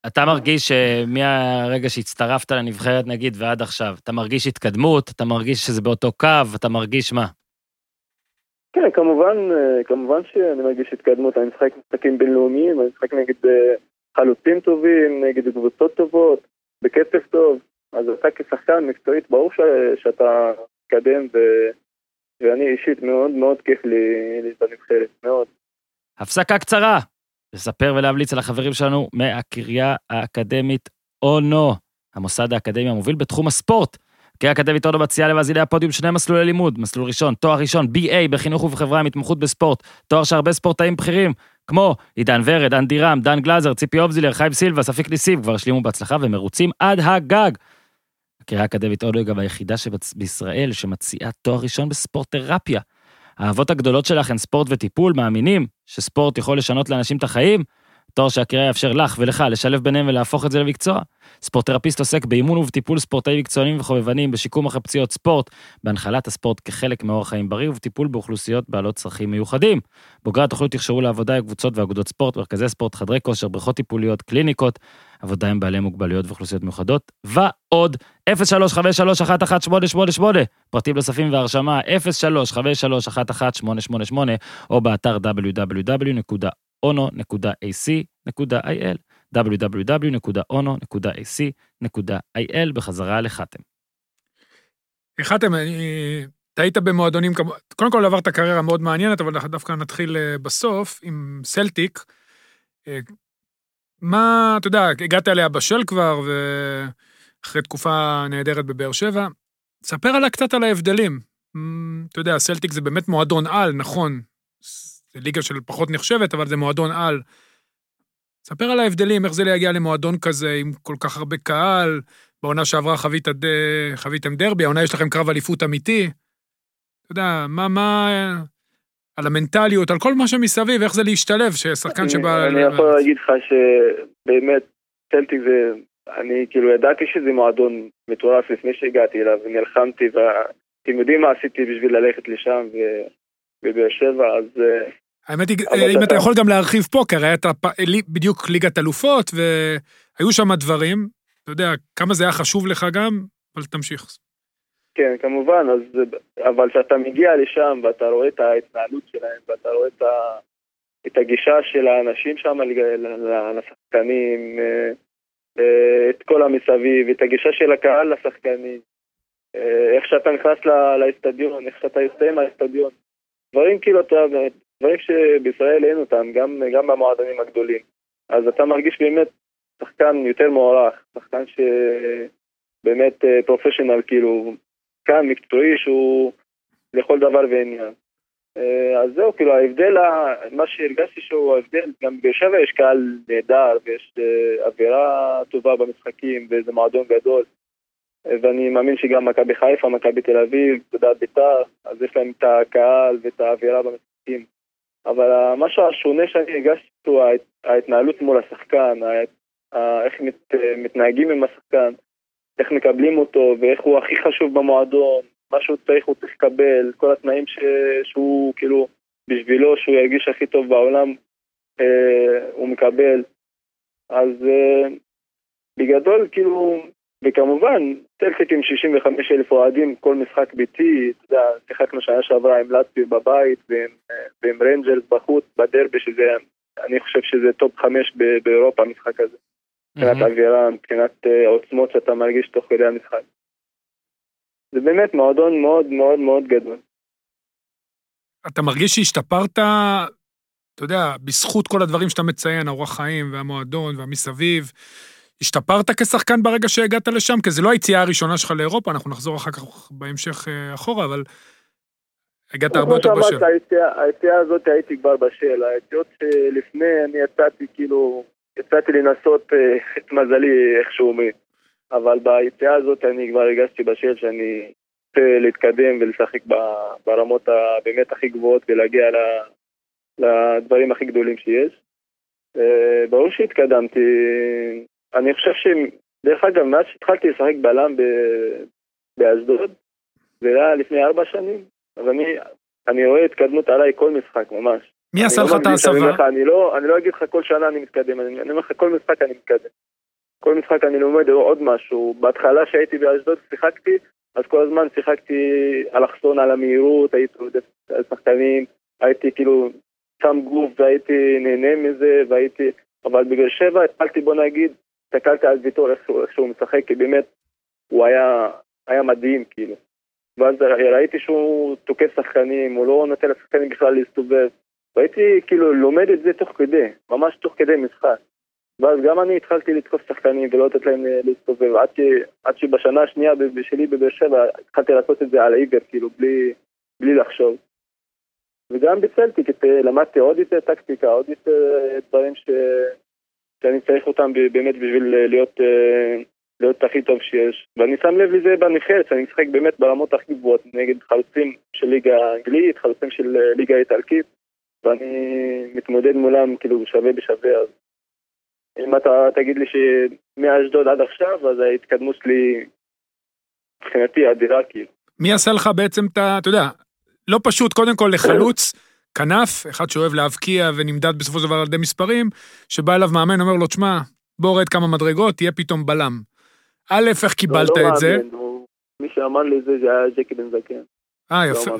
אתה מרגיש שמהרגע שהצטרפת לנבחרת נגיד ועד עכשיו, אתה מרגיש התקדמות, אתה מרגיש שזה באותו קו, אתה מרגיש מה? כן, כמובן, כמובן שאני מרגיש התקדמות, אני משחק משחקים בינלאומיים, אני משחק נגד אה, חלוצים טובים, נגד קבוצות טובות, בקצב טוב, אז אתה כשחקן מקצועית, ברור ש... שאתה מתקדם, ו... ואני אישית מאוד מאוד כיף לי בנבחרת, מאוד. הפסקה קצרה, לספר ולהמליץ על החברים שלנו מהקריה האקדמית אונו, המוסד האקדמי המוביל בתחום הספורט. הקריה האקדמית אונו מציעה למאזיני הפודיום שני מסלולי לימוד, מסלול ראשון, תואר ראשון, BA בחינוך ובחברה עם התמחות בספורט, תואר שהרבה ספורטאים בכירים, כמו עידן ורד, דן דירם, דן גלזר, ציפי אובזילר, חיים סילבה, ספיק ניסים, כבר השלימו בהצלחה ומרוצים עד הגג. הקריה האקדמית אונו היא גם היחידה בישראל שמציעה תואר ראשון בספורט תרפיה. האהבות הגדולות שלך הן ספורט וטיפול, מאמינים שספורט יכול לשנות לאנשים את החיים? תואר שהקריאה יאפשר לך ולך לשלב ביניהם ולהפוך את זה למקצוע. ספורטרפיסט עוסק באימון ובטיפול ספורטאים מקצוענים וחובבנים, בשיקום אחרי פציעות ספורט, בהנחלת הספורט כחלק מאורח חיים בריא ובטיפול באוכלוסיות בעלות צרכים מיוחדים. בוגרי התוכנית יכשרו לעבודה עם קבוצות ואגודות ספורט, מרכזי ספורט, חדרי כושר, בריכות טיפוליות, קליניקות, עבודה עם בעלי מוגבלויות ואוכלוסיות מיוחדות, ועוד 0353118888, פרטים נוספים והרשמה 0353118888, או באתר www.ono.ac.il www.ono.ac.il בחזרה לחתם. חתם, אתה היית במועדונים, קודם כל עברת קריירה מאוד מעניינת, אבל דווקא נתחיל אה, בסוף עם סלטיק. מה, אתה יודע, הגעת אליה בשל כבר, ואחרי תקופה נהדרת בבאר שבע. ספר עליה קצת על ההבדלים. אתה יודע, סלטיק זה באמת מועדון על, נכון. זה ליגה של פחות נחשבת, אבל זה מועדון על. ספר על ההבדלים, איך זה להגיע למועדון כזה עם כל כך הרבה קהל. בעונה שעברה חבית, חביתם דרבי, העונה יש לכם קרב אליפות אמיתי. אתה יודע, מה, מה, על המנטליות, על כל מה שמסביב, איך זה להשתלב, ששחקן שבא... אני יכול להגיד לך שבאמת, צלטיק זה, אני כאילו ידעתי שזה מועדון מטורף לפני שהגעתי אליו, ונלחמתי, ואתם יודעים מה עשיתי בשביל ללכת לשם, ובבאר שבע, אז... אה, האמת היא, אם אתה יכול גם להרחיב פה, כי הרי אתה בדיוק ליגת אלופות, והיו שם דברים, אתה יודע, כמה זה היה חשוב לך גם, אבל תמשיך. כן, כמובן, אז, אבל כשאתה מגיע לשם ואתה רואה את ההתנהלות שלהם ואתה רואה את, ה, את הגישה של האנשים שם לשחקנים, אה, אה, את כל המסביב, את הגישה של הקהל לשחקנים, אה, איך שאתה נכנס לאצטדיון, איך שאתה יוצא מהאצטדיון. דברים כאילו, אתה, דברים שבישראל אין אותם, גם, גם במועדונים הגדולים. אז אתה מרגיש באמת שחקן יותר מוערך, שחקן שבאמת פרופשיונל, כאילו, שחקן מקצועי שהוא לכל דבר ועניין. אה, אז זהו, כאילו ההבדל, מה שהרגשתי שהוא ההבדל, גם בבאר שבע יש קהל נהדר ויש אה, אווירה טובה במשחקים וזה מועדון גדול. אה, ואני מאמין שגם מכבי חיפה, מכבי תל אביב, אתה יודע, בית"ר, אז יש להם את הקהל ואת האווירה במשחקים. אבל המשהו השונה שאני הרגשתי הוא ההתנהלות מול השחקן, איך מת, מתנהגים עם השחקן, איך מקבלים אותו ואיך הוא הכי חשוב במועדון, מה שהוא צריך הוא צריך לקבל, כל התנאים ש... שהוא כאילו בשבילו שהוא ירגיש הכי טוב בעולם אה, הוא מקבל. אז אה, בגדול כאילו, וכמובן סלטיק עם 65 אלף אוהדים, כל משחק ביתי, אתה יודע, שיחקנו שנה שעברה עם לאציו בבית ועם, אה, ועם רנג'רס בחוץ בדרבי שזה, אני חושב שזה טופ 5 באירופה המשחק הזה. מבחינת אווירה, מבחינת אה, עוצמות שאתה מרגיש תוך כדי המשחק. זה באמת מועדון מאוד מאוד מאוד גדול. אתה מרגיש שהשתפרת, אתה יודע, בזכות כל הדברים שאתה מציין, האורח חיים והמועדון והמסביב, השתפרת כשחקן ברגע שהגעת לשם? כי זו לא היציאה הראשונה שלך לאירופה, אנחנו נחזור אחר כך בהמשך אה, אחורה, אבל הגעת הרבה יותר בשל. כמו שאמרת, היציאה הזאת הייתי כבר בשל. היציאות שלפני, אני יצאתי כאילו, יצאתי לנסות אה, את מזלי איכשהו אבל ביציאה הזאת אני כבר הרגשתי בשל שאני רוצה להתקדם ולשחק ברמות הבאמת הכי גבוהות ולהגיע לדברים הכי גדולים שיש. אה, ברור שהתקדמתי, אני חושב ש... דרך אגב, מאז שהתחלתי לשחק בלם באשדוד, זה היה לפני ארבע שנים, אז אני, אני רואה התקדמות עליי כל משחק, ממש. מי עשה לך את ההסבה? אני לא, אני לא אגיד לך כל שנה אני מתקדם, אני, אני אומר לך כל משחק אני מתקדם. כל משחק אני לומד עוד משהו. בהתחלה שהייתי באשדוד שיחקתי, אז כל הזמן שיחקתי אלכסון על המהירות, הייתי עודף על שחקנים, הייתי כאילו שם גוף והייתי נהנה מזה, והייתי... אבל בבאר שבע התחלתי, בוא נגיד, הסתכלתי על ויטור איך שהוא משחק, כי באמת הוא היה, היה מדהים, כאילו. ואז ראיתי שהוא תוקף שחקנים, הוא לא נותן לשחקנים בכלל להסתובב. והייתי כאילו לומד את זה תוך כדי, ממש תוך כדי משחק. ואז גם אני התחלתי לתקוף שחקנים ולא לתת להם אה, להסתובב, עד, ש... עד שבשנה השנייה שלי בבאר שבע התחלתי לעשות את זה על העיוור, כאילו, בלי, בלי לחשוב. וגם בצלטיק למדתי עוד יותר טקטיקה, עוד יותר אה, דברים ש... שאני צריך אותם באמת בשביל אה, להיות, להיות הכי טוב שיש. ואני שם לב לזה בנבחרת, שאני משחק באמת ברמות הכי גבוהות, נגד חלוצים של ליגה אנגלית, חלוצים של ליגה איטלקית, ואני מתמודד מולם כאילו שווה בשווה, אז אם אתה תגיד לי שמאשדוד עד עכשיו, אז ההתקדמות שלי מבחינתי אדירה כאילו. מי עשה לך בעצם את ה... אתה יודע, לא פשוט קודם כל לחלוץ, כנף, אחד שאוהב להבקיע ונמדד בסופו של דבר על ידי מספרים, שבא אליו מאמן, אומר לו, תשמע, בוא רד כמה מדרגות, תהיה פתאום בלם. א', איך קיבלת לא, לא את זה? מי שאמר לי זה, זה היה ג'קי בן זקן. אה, יפה.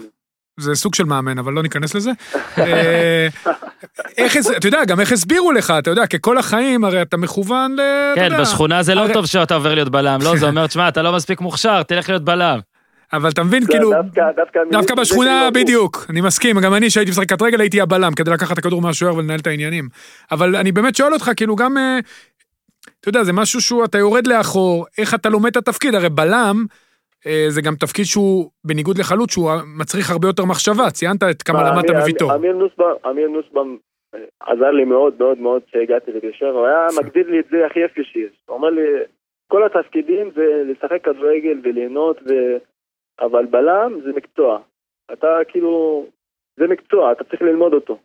לא זה סוג של מאמן, אבל לא ניכנס לזה. אה, איך, אתה יודע, גם איך הסבירו לך, אתה יודע, ככל החיים, הרי אתה מכוון ל... כן, בשכונה זה לא טוב שאתה עובר להיות בלם, לא, זה אומר, תשמע, אתה לא מספיק מוכשר, תלך להיות בלם. אבל אתה מבין, כאילו, דווקא בשכונה, בדיוק, אני מסכים, גם אני, שהייתי משחקת רגל, הייתי הבלם, כדי לקחת את הכדור מהשוער ולנהל את העניינים. אבל אני באמת שואל אותך, כאילו, גם, אה, אתה יודע, זה משהו שהוא, אתה יורד לאחור, איך אתה לומד את התפקיד, הרי בלם, זה גם תפקיד שהוא, בניגוד לחלוץ, שהוא מצריך הרבה יותר מחשבה. ציינת את כמה למדת בוויטור. אמיר נוסבאום אה, עזר לי מאוד מאוד מאוד כשהגעתי לבאר הוא היה מגדיר לי את זה הכי יפה שיש. הוא אומר לי, כל התפקידים זה לשחק כדורגל וליהנות, ו... אבל בלם זה מקצוע. אתה כאילו, זה מקצוע, אתה צריך ללמוד אותו.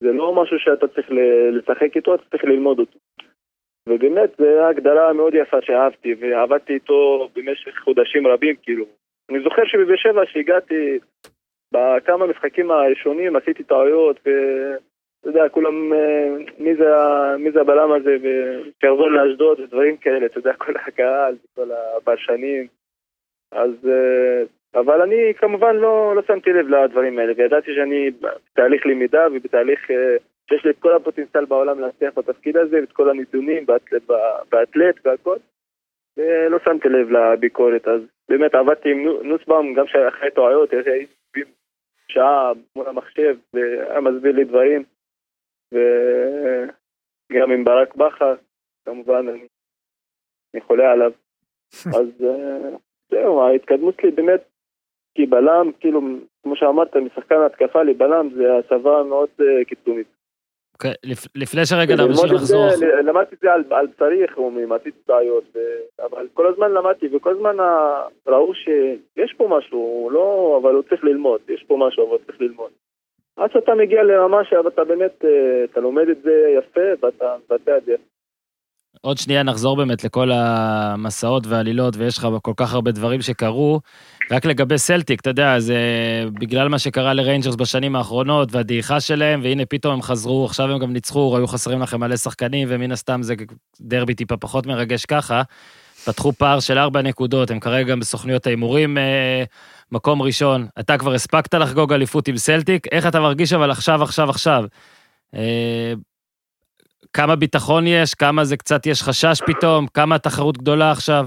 זה לא משהו שאתה צריך לשחק איתו, אתה צריך ללמוד אותו. ובאמת, זו הגדרה מאוד יפה שאהבתי, ועבדתי איתו במשך חודשים רבים, כאילו. אני זוכר שבבאר שבע שהגעתי, בכמה משחקים הראשונים עשיתי טעויות, ואתה יודע, כולם, אה, מי זה, מי זה הבלם הזה, ושיחזור לאשדוד ודברים כאלה, אתה יודע, [LAUGHS] כל הקהל, כל הבלשנים. אז, אה, אבל אני כמובן לא, לא שמתי לב לדברים האלה, וידעתי שאני בתהליך למידה ובתהליך אה, שיש לי את כל הפוטנציאל בעולם להצליח בתפקיד הזה, ואת כל הנתונים באתלט, באתלט והכל, ולא שמתי לב לביקורת, אז באמת עבדתי עם נוסבאום, גם אחרי טעויות, הייתי שעה מול המחשב, והיה מסביר לי דברים, וגם עם ברק בכר, כמובן, אני, אני חולה עליו. [LAUGHS] אז אה, זהו, ההתקדמות שלי באמת, כי בלם, כאילו, כמו שאמרת, משחקן התקפה לבלם זה הסבה מאוד uh, קיצונית. אוקיי, לפני שרגע נמשיך לחזור. למדתי את זה על, על צריך, עשיתי בעיות, אבל כל הזמן למדתי, וכל הזמן ראו שיש פה משהו, לא, אבל הוא צריך ללמוד, יש פה משהו, אבל הוא צריך ללמוד. עד שאתה מגיע לרמה שאתה באמת, אה, אתה לומד את זה יפה, ואתה מבצע את זה. עוד שנייה נחזור באמת לכל המסעות והעלילות, ויש לך כל כך הרבה דברים שקרו. רק לגבי סלטיק, אתה יודע, זה בגלל מה שקרה לריינג'רס בשנים האחרונות, והדעיכה שלהם, והנה פתאום הם חזרו, עכשיו הם גם ניצחו, היו חסרים לכם מלא שחקנים, ומן הסתם זה דרבי טיפה פחות מרגש ככה. פתחו פער של ארבע נקודות, הם כרגע גם בסוכניות ההימורים אה, מקום ראשון. אתה כבר הספקת לחגוג אליפות עם סלטיק, איך אתה מרגיש אבל עכשיו, עכשיו, עכשיו? אה, כמה ביטחון יש, כמה זה קצת יש חשש פתאום, כמה התחרות גדולה עכשיו?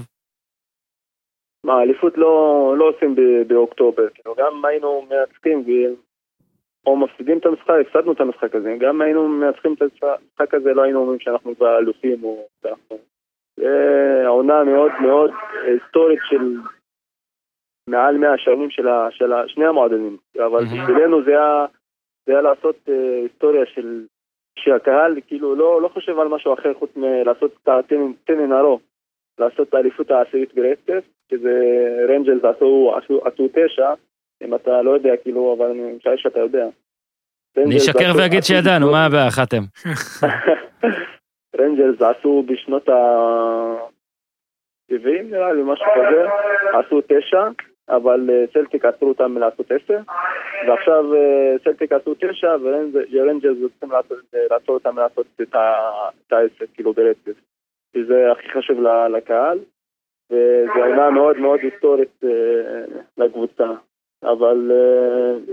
מה, אליפות לא, לא עושים באוקטובר, כאילו גם היינו מנצחים או מפסידים את המשחק, הפסדנו את המשחק הזה, גם היינו מנצחים את המשחק הזה, לא היינו אומרים שאנחנו כבר אלופים או... זה עונה מאוד מאוד היסטורית של מעל 100 שנים של, ה, של ה, שני המועדונים, אבל בשבילנו זה היה, זה היה לעשות uh, היסטוריה של שהקהל כאילו לא, לא חושב על משהו אחר חוץ מלעשות את הטנן הרוב, לעשות את האליפות העשירית ברצף, שזה רנג'רס עשו, עשו, עשו תשע, אם אתה לא יודע כאילו, אבל אני משער שאתה יודע. אני אשקר ואגיד שידענו, מה הבעיה, חתם? [LAUGHS] רנג'רס עשו בשנות ה-70 נראה לי, משהו כזה, עשו תשע, אבל אה, סלטיק עצרו אותם מלעשות עשר, ועכשיו אה, סלטיק עשו תשע, ורנג'רס רוצים אה, לעצור אותם מלעשות את העשר, כאילו ברצף. כי זה הכי חשוב לקהל, וזו עונה מאוד מאוד היסטורית לקבוצה. אבל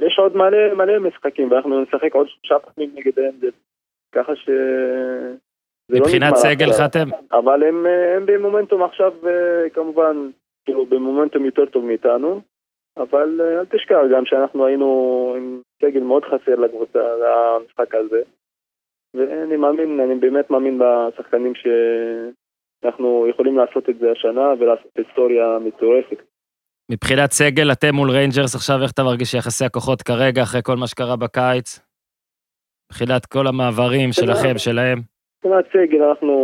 יש עוד מלא מלא משחקים, ואנחנו נשחק עוד שלושה פעמים נגד רנג'רס, ככה ש... לא מבחינת סגל חתם? אבל הם במומנטום עכשיו כמובן כאילו במומנטום יותר טוב מאיתנו, אבל אה, אל תשכח גם שאנחנו היינו עם סגל מאוד חסר לקבוצה, למשחק הזה. ואני מאמין, אני באמת מאמין בשחקנים שאנחנו יכולים לעשות את זה השנה ולעשות היסטוריה מטורפת. מבחינת סגל, אתם מול ריינג'רס עכשיו, איך אתה מרגיש יחסי הכוחות כרגע, אחרי כל מה שקרה בקיץ? מבחינת כל המעברים שלכם, שלהם? מבחינת סגל, אנחנו...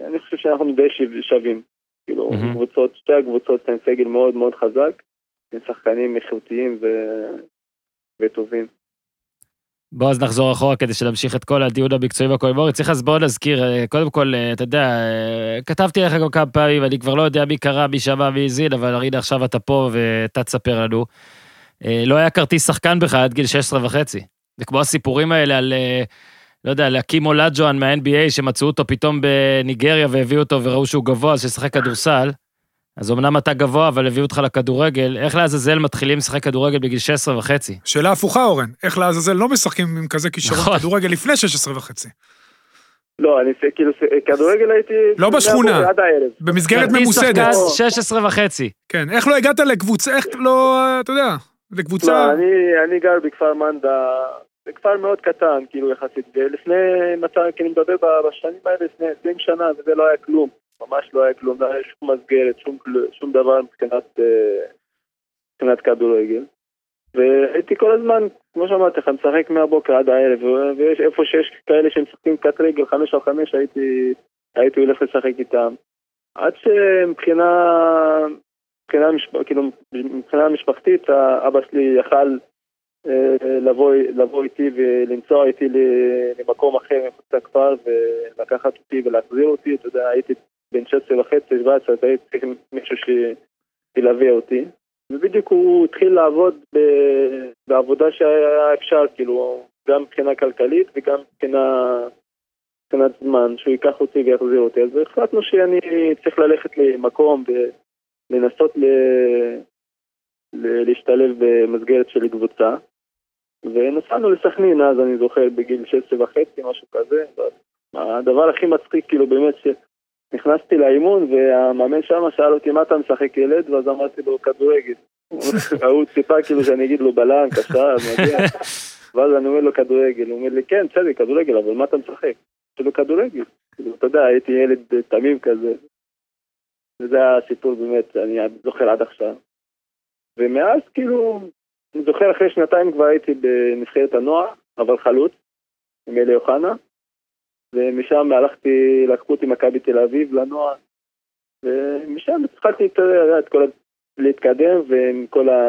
אני חושב שאנחנו די שווים. כאילו, mm-hmm. קבוצות, שתי הקבוצות הן סגל מאוד מאוד חזק, עם שחקנים איכותיים ו... וטובים. בוא אז נחזור אחורה כדי שנמשיך את כל הדיון המקצועי והקולמורי. צריך אז בוא נזכיר, אה, קודם כל, אה, אתה יודע, אה, כתבתי לך גם כמה פעמים, אני כבר לא יודע מי קרא, מי שמע, מי הזין, אבל הנה עכשיו אתה פה ואתה תספר לנו. לא היה כרטיס שחקן בך עד גיל 16 וחצי. זה כמו הסיפורים האלה על לא יודע, להקים אולג'ואן מה-NBA, שמצאו אותו פתאום בניגריה והביאו אותו וראו שהוא גבוה, אז שישחק כדורסל. אז אמנם אתה גבוה, אבל הביאו אותך לכדורגל. איך לעזאזל מתחילים לשחק כדורגל בגיל 16 וחצי? שאלה הפוכה, אורן. איך לעזאזל לא משחקים עם כזה כישרון נכון. כדורגל לפני 16 וחצי? לא, אני כאילו, כדורגל הייתי... לא בשכונה, במסגרת ממוסדת. כרטיס שחקן 16 וחצי. כן, איך לא הגעת לקבוצה, איך לא, אתה יודע, לקבוצה... לא, אני גר בכפר מנדה, זה כפר מאוד קטן, כאילו יחסית, ולפני, כי אני מדבר בשנים האלה, לפני 20 שנה, וזה לא היה כלום, ממש לא היה כלום, לא היה שום מסגרת, שום, שום דבר מבחינת, אה, מבחינת כדורגל. והייתי כל הזמן, כמו שאמרתי לך, משחק מהבוקר עד הערב, ויש איפה שיש כאלה שמשחקים קט רגל חמש על חמש, הייתי, הייתי הולך לשחק איתם. עד שמבחינה, מבחינה, כאילו, מבחינה משפחתית, אבא שלי יכל לבוא, לבוא איתי ולנסוע איתי למקום אחר מחוץ לכפר ולקחת אותי ולהחזיר אותי, אתה יודע, הייתי בן 16 וחצי, 17, אז הייתי צריך מישהו שילווה אותי. ובדיוק הוא התחיל לעבוד בעבודה שהיה אפשר, כאילו, גם מבחינה כלכלית וגם מבחינה, מבחינת זמן, שהוא ייקח אותי ויחזיר אותי. אז החלטנו שאני צריך ללכת למקום ולנסות ל... להשתלב במסגרת של קבוצה. ונסענו לסכנין אז, אני זוכר, בגיל 16 וחצי, משהו כזה. הדבר הכי מצחיק, כאילו, באמת, שנכנסתי לאימון, והמאמן שם שאל אותי, מה אתה משחק ילד? ואז אמרתי לו, כדורגל. [LAUGHS] הוא ציפה כאילו שאני אגיד לו בלם, קשר, [LAUGHS] מגיע. ואז אני אומר לו כדורגל, הוא אומר לי, כן, בסדר, כדורגל, אבל מה אתה משחק? אמרתי לו, כדורגל. כאילו, אתה יודע, הייתי ילד תמים כזה. וזה הסיפור באמת, אני זוכר עד עכשיו. ומאז, כאילו, אני זוכר אחרי שנתיים כבר הייתי בנבחרת הנוער, אבל חלוץ, עם אלי אוחנה, ומשם הלכתי, לקחו אותי מכבי תל אביב לנוער, ומשם התחלתי את כל להתקדם ועם כל, ה...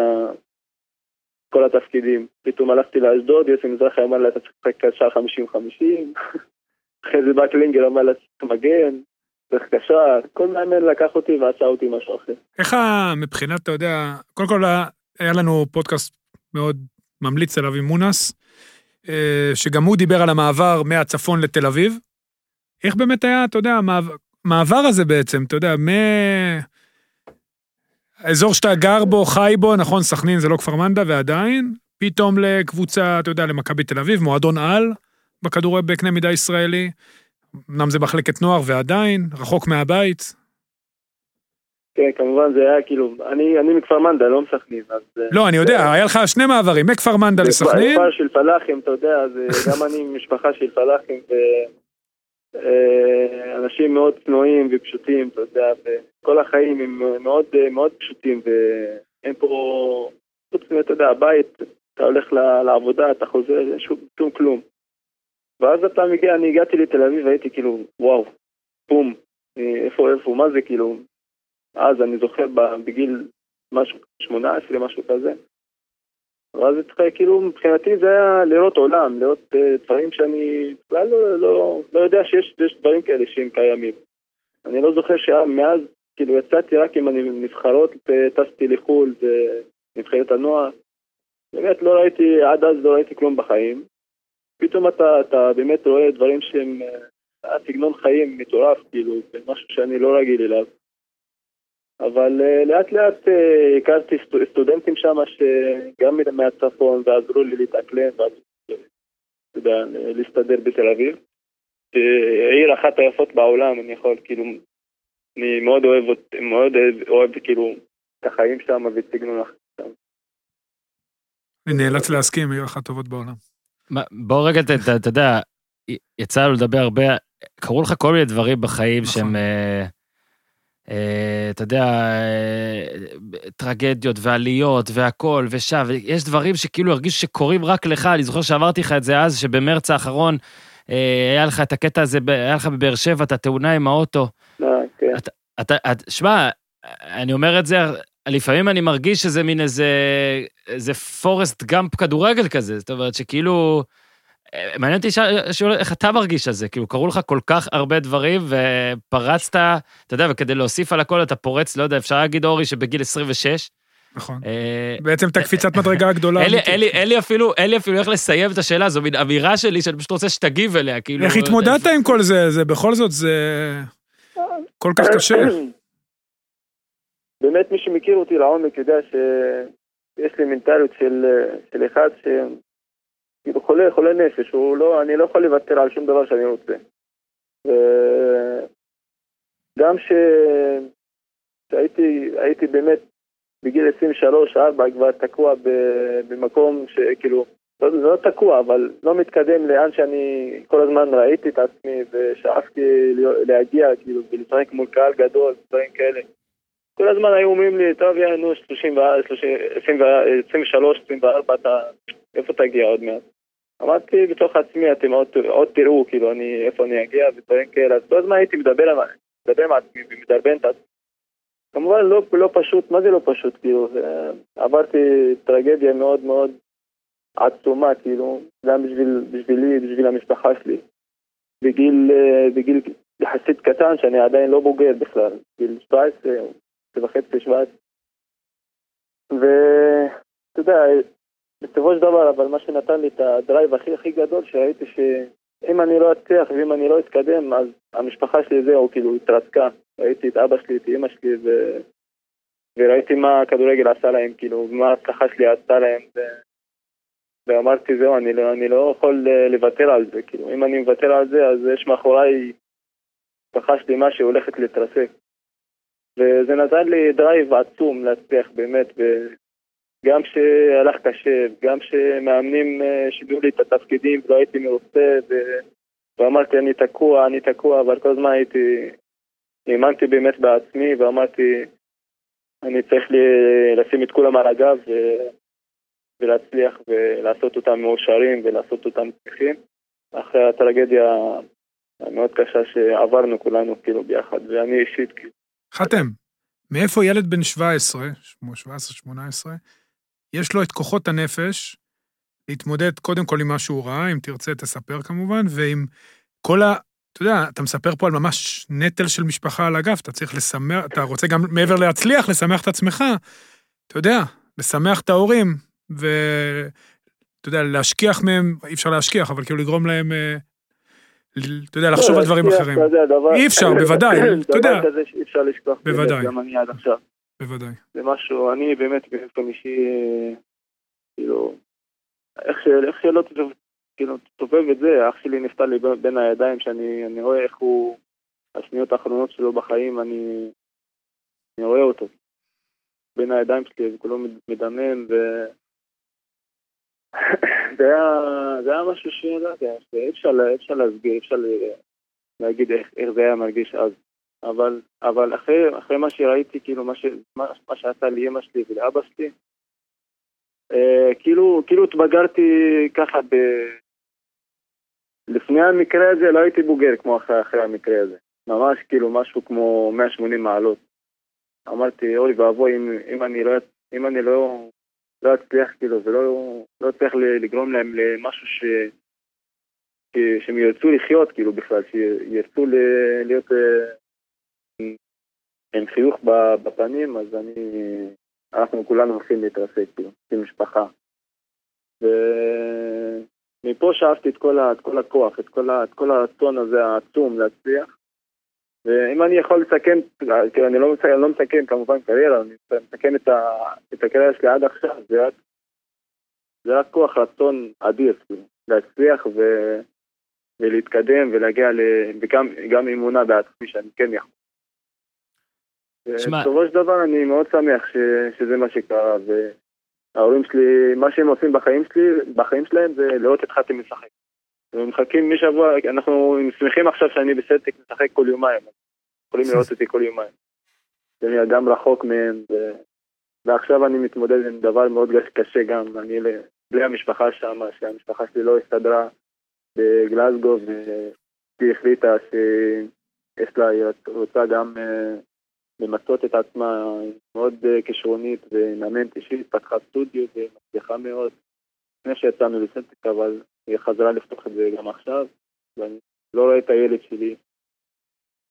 כל התפקידים. פתאום הלכתי לאשדוד, יוסי מזרחי אמר לה, אתה צריך לשחק קשר 50-50, [LAUGHS] אחרי זה בא קלינגר אמר לה, צריך מגן, צריך כל מאמן לקח אותי ועשה אותי משהו אחר. איך מבחינת, אתה יודע, קודם כל היה לנו פודקאסט מאוד ממליץ עליו עם מונס, אה, שגם הוא דיבר על המעבר מהצפון לתל אביב. איך באמת היה, אתה יודע, המעבר הזה בעצם, אתה יודע, מ... האזור שאתה גר בו, חי בו, נכון, סכנין זה לא כפר מנדא ועדיין, פתאום לקבוצה, אתה יודע, למכבי תל אביב, מועדון על בכדורי בקנה מידה ישראלי. אמנם זה מחלקת נוער ועדיין, רחוק מהבית. כן, כמובן זה היה כאילו, אני, אני מכפר מנדא, לא מסכנין, אז... אה, לא, אני יודע, היה לך שני מעברים, מכפר מנדא לסכנין. בכפר של פלאחים, אתה יודע, [LAUGHS] גם אני משפחה של פלאחים, אה, אנשים מאוד צנועים ופשוטים, אתה יודע, וכל החיים הם מאוד, מאוד פשוטים, ואין פה, חוץ מזה, אתה יודע, הבית, אתה הולך לעבודה, אתה חוזר, אין שום, כלום. ואז אתה מגיע, אני הגעתי לתל אביב והייתי כאילו, וואו, בום, איפה, איפה, מה זה כאילו, אז אני זוכר בגיל משהו, 18, משהו כזה, ואז התחיל, כאילו, מבחינתי זה היה לראות עולם, לראות uh, דברים שאני בכלל לא, לא, לא יודע שיש דברים כאלה שהם קיימים. אני לא זוכר שמאז, כאילו, יצאתי רק עם הנבחרות, טסתי לחו"ל בנבחרת הנוער. באמת לא ראיתי, עד אז לא ראיתי כלום בחיים. פתאום אתה, אתה באמת רואה דברים שהם, היה אה, סגנון חיים מטורף, כאילו, משהו שאני לא רגיל אליו. אבל uh, לאט לאט uh, הכרתי סטוד, סטודנטים שם שגם מהצפון ועזרו לי להתאקלם ואתה יודע, להסתדר בתל אביב. עיר אחת היפות בעולם, אני יכול, כאילו, אני מאוד אוהב, מאוד אוהב, כאילו, את החיים שם ואת סגנון החיים שם. אני נאלץ להסכים, עיר אחת טובות בעולם. בוא רגע, אתה יודע, יצא לנו לדבר הרבה, קרו לך כל מיני דברים בחיים נכון. שהם... אה, אתה יודע, אה, טרגדיות ועליות והכול ושם, ויש דברים שכאילו הרגישו שקורים רק לך, אני זוכר שאמרתי לך את זה אז, שבמרץ האחרון אה, היה לך את הקטע הזה, היה לך בבאר שבע את התאונה עם האוטו. כן. אתה, שמע, אני אומר את זה, לפעמים אני מרגיש שזה מין איזה, איזה פורסט גאמפ כדורגל כזה, זאת אומרת שכאילו... מעניין אותי איך אתה מרגיש על זה, כאילו קרו לך כל כך הרבה דברים ופרצת, אתה יודע, וכדי להוסיף על הכל אתה פורץ, לא יודע, אפשר להגיד אורי שבגיל 26. נכון. אה, בעצם את הקפיצת מדרגה הגדולה. אין לי אפילו, אין לי אפילו איך לסיים את השאלה, זו מין אמירה שלי שאני פשוט רוצה שתגיב אליה, כאילו... איך התמודדת עם כל זה? זה בכל זאת, זה כל כך קשה. באמת מי שמכיר אותי לעומק יודע שיש לי מנטליות של אחד כאילו חולה, חולה נפש, הוא לא, אני לא יכול לוותר על שום דבר שאני רוצה. וגם ש... שהייתי הייתי באמת בגיל 23-4 כבר תקוע במקום שכאילו, לא, לא תקוע, אבל לא מתקדם לאן שאני כל הזמן ראיתי את עצמי ושאפתי להגיע, כאילו, ולשחק מול קהל גדול, דברים כאלה. כל הזמן היו אומרים לי, טוב, יאנו, 23, 24, אתה, איפה תגיע עוד מעט? אמרתי בתוך עצמי, אתם עוד, עוד תראו, כאילו, אני, איפה אני אגיע ודברים כאלה, אז כל הזמן הייתי מדבר, מדבר עם עצמי ומדרבן את עצמי. כמובן לא, לא פשוט, מה זה לא פשוט, כאילו, עברתי טרגדיה מאוד מאוד עצומה, כאילו, גם בשביל, בשבילי, בשביל המשפחה שלי. בגיל, בגיל יחסית קטן, שאני עדיין לא בוגר בכלל, בגיל 17, וחצי, 17. ואתה יודע, בסופו של דבר, אבל מה שנתן לי את הדרייב הכי הכי גדול, שראיתי שאם אני לא אצליח ואם אני לא אתקדם, אז המשפחה שלי זהו, כאילו, התרסקה. ראיתי את אבא שלי, את אמא שלי, ו... וראיתי מה הכדורגל עשה להם, כאילו, מה ההצלחה שלי עשתה להם. ו... ואמרתי, זהו, אני לא, אני לא יכול אה, לוותר על זה, כאילו, אם אני מוותר על זה, אז יש מאחוריי משפחה שלמה שהולכת להתרסק. וזה נתן לי drive עצום להצליח באמת, גם שהלך קשה, גם שמאמנים אה, שינו לי את התפקידים ולא הייתי מרוצה, ו... ואמרתי אני תקוע, אני תקוע, אבל כל הזמן הייתי, האמנתי באמת בעצמי ואמרתי אני צריך לשים את כולם על הגב ו... ולהצליח ולעשות אותם מאושרים ולעשות אותם צריכים אחרי הטרגדיה המאוד קשה שעברנו כולנו כאילו ביחד, ואני אישית כאילו. חתם, מאיפה ילד בן 17, 17-18, יש לו את כוחות הנפש להתמודד קודם כל עם מה שהוא ראה, אם תרצה תספר כמובן, ועם כל ה... אתה יודע, אתה מספר פה על ממש נטל של משפחה על הגב, אתה צריך לשמח, אתה רוצה גם מעבר להצליח, לשמח את עצמך, אתה יודע, לשמח את ההורים, ואתה יודע, להשכיח מהם, אי אפשר להשכיח, אבל כאילו לגרום להם, אה, אתה יודע, לחשוב על לא, דברים אחרים. אי אפשר, בוודאי, [LAUGHS] אתה יודע. דבר כזה שאי אפשר לשכוח, בוודאי. גם אני עד עכשיו. בוודאי. זה משהו, אני באמת באופן אישי, כאילו, איך שלא כאילו, תסובב את זה, אח שלי נפטר לי בין הידיים, שאני רואה איך הוא, השניות האחרונות שלו בחיים, אני, אני רואה אותו. בין הידיים שלי, זה כולו מדמם, ו... [COUGHS] זה, היה, זה היה משהו שלא יודע, שאי אפשר להסביר, אי אפשר להגיד איך, איך זה היה מרגיש אז. אבל, אבל אחרי, אחרי מה שראיתי, כאילו, מה, ש, מה, מה שעשה לי אמא שלי ולאבא שלי, אה, כאילו, כאילו התבגרתי ככה ב... לפני המקרה הזה לא הייתי בוגר כמו אחרי, אחרי המקרה הזה. ממש כאילו משהו כמו 180 מעלות. אמרתי, אוי ואבוי, אם, אם אני לא, אם אני לא, לא אצליח כאילו, ולא לא אצליח לגרום להם למשהו ש... שהם ירצו לחיות כאילו בכלל, שירצו להיות עם חיוך בפנים, אז אני, אנחנו כולנו הולכים להתרסק, כאילו, כמשפחה. ומפה שאפתי את כל, את כל הכוח, את כל, את כל הרצון הזה העצום להצליח. ואם אני יכול לסכם, כאילו אני לא מסכם, לא מסכם כמובן קריירה, אני מסכם את, ה, את הקריירה שלי עד עכשיו, זה רק, זה רק כוח רצון אדיר, כאילו, להצליח ו, ולהתקדם ולהגיע ל... וגם אמונה בעצמי שאני כן יכול. בסופו של דבר אני מאוד שמח ש, שזה מה שקרה, וההורים שלי, מה שהם עושים בחיים שלי, בחיים שלהם זה לראות את חתם משחק. הם מחכים משבוע, אנחנו שמחים עכשיו שאני בסטק משחק כל יומיים, יכולים לראות אותי כל יומיים. אני אדם רחוק מהם, ו... ועכשיו אני מתמודד עם דבר מאוד קשה גם, אני בלי המשפחה שם, שהמשפחה שלי לא הסתדרה בגלסגו, והיא החליטה שיש לה, היא רוצה גם uh, למצות את עצמה, מאוד uh, כישרונית ומאמנת אישית, פתחה סטודיו ומצליחה מאוד, לפני שיצאנו לסטק, אבל היא חזרה לפתוח את זה גם עכשיו, ואני לא רואה את הילד שלי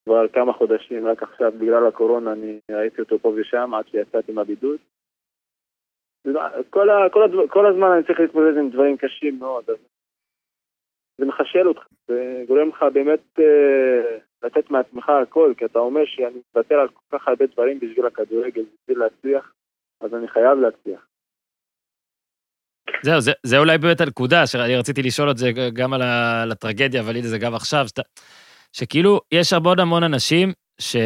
כבר כמה חודשים, רק עכשיו בגלל הקורונה אני ראיתי אותו פה ושם עד שיצאתי מהבידוד. כל, ה, כל, הדבר, כל הזמן אני צריך להתמודד עם דברים קשים מאוד, אז זה מחשל אותך, זה גורם לך באמת אה, לתת מעצמך הכל, כי אתה אומר שאני מוותר על כל כך הרבה דברים בשביל הכדורגל, בשביל להצליח, אז אני חייב להצליח. זהו, זה, זה אולי באמת הנקודה, שאני רציתי לשאול את זה גם על, הטרגדיה, אבל הנה זה גם עכשיו, שאתה, שכאילו, יש המון המון אנשים ש,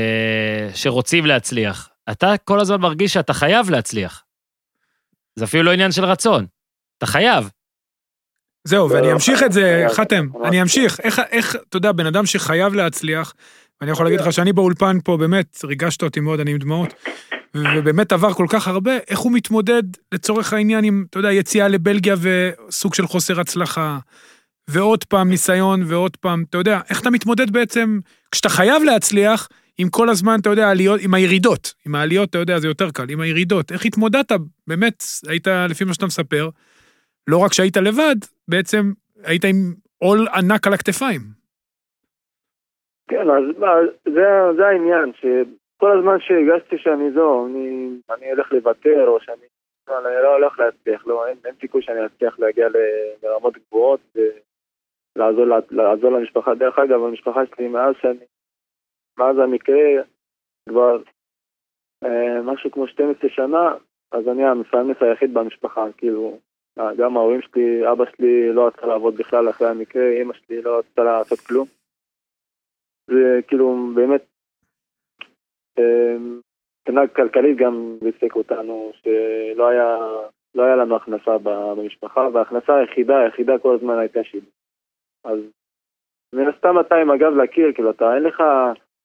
שרוצים להצליח. אתה כל הזמן מרגיש שאתה חייב להצליח. זה אפילו לא עניין של רצון, אתה חייב. זהו, ואני אמשיך את זה, חתם, אני אמשיך. איך, אתה יודע, בן אדם שחייב להצליח, ואני יכול להגיד לך שאני באולפן פה, באמת, ריגשת אותי מאוד, אני עם דמעות. ובאמת עבר כל כך הרבה, איך הוא מתמודד לצורך העניין עם, אתה יודע, יציאה לבלגיה וסוג של חוסר הצלחה, ועוד פעם ניסיון ועוד פעם, אתה יודע, איך אתה מתמודד בעצם, כשאתה חייב להצליח, עם כל הזמן, אתה יודע, עליות, עם הירידות. עם העליות, אתה יודע, זה יותר קל, עם הירידות. איך התמודדת? באמת, היית, לפי מה שאתה מספר, לא רק שהיית לבד, בעצם היית עם עול ענק על הכתפיים. כן, אז זה, זה העניין, ש... כל הזמן שהרגשתי שאני זו, אני, אני הולך לוותר, או שאני אני לא הולך להצליח, לא, אין, אין סיכוי שאני אצליח להגיע לרמות גבוהות ולעזור לעזור למשפחה. דרך אגב, המשפחה שלי, מאז שאני, מאז המקרה, כבר אה, משהו כמו 12 שנה, אז אני המפרנס היחיד במשפחה, כאילו, גם ההורים שלי, אבא שלי לא רצה לעבוד בכלל אחרי המקרה, אמא שלי לא רצתה לעשות כלום. זה כאילו באמת, מבחינה כלכלית גם העסיק אותנו, שלא היה, לא היה לנו הכנסה במשפחה, וההכנסה היחידה, היחידה כל הזמן הייתה שלי. אז מן הסתם אתה עם הגב לקיר, כאילו אתה אין לך,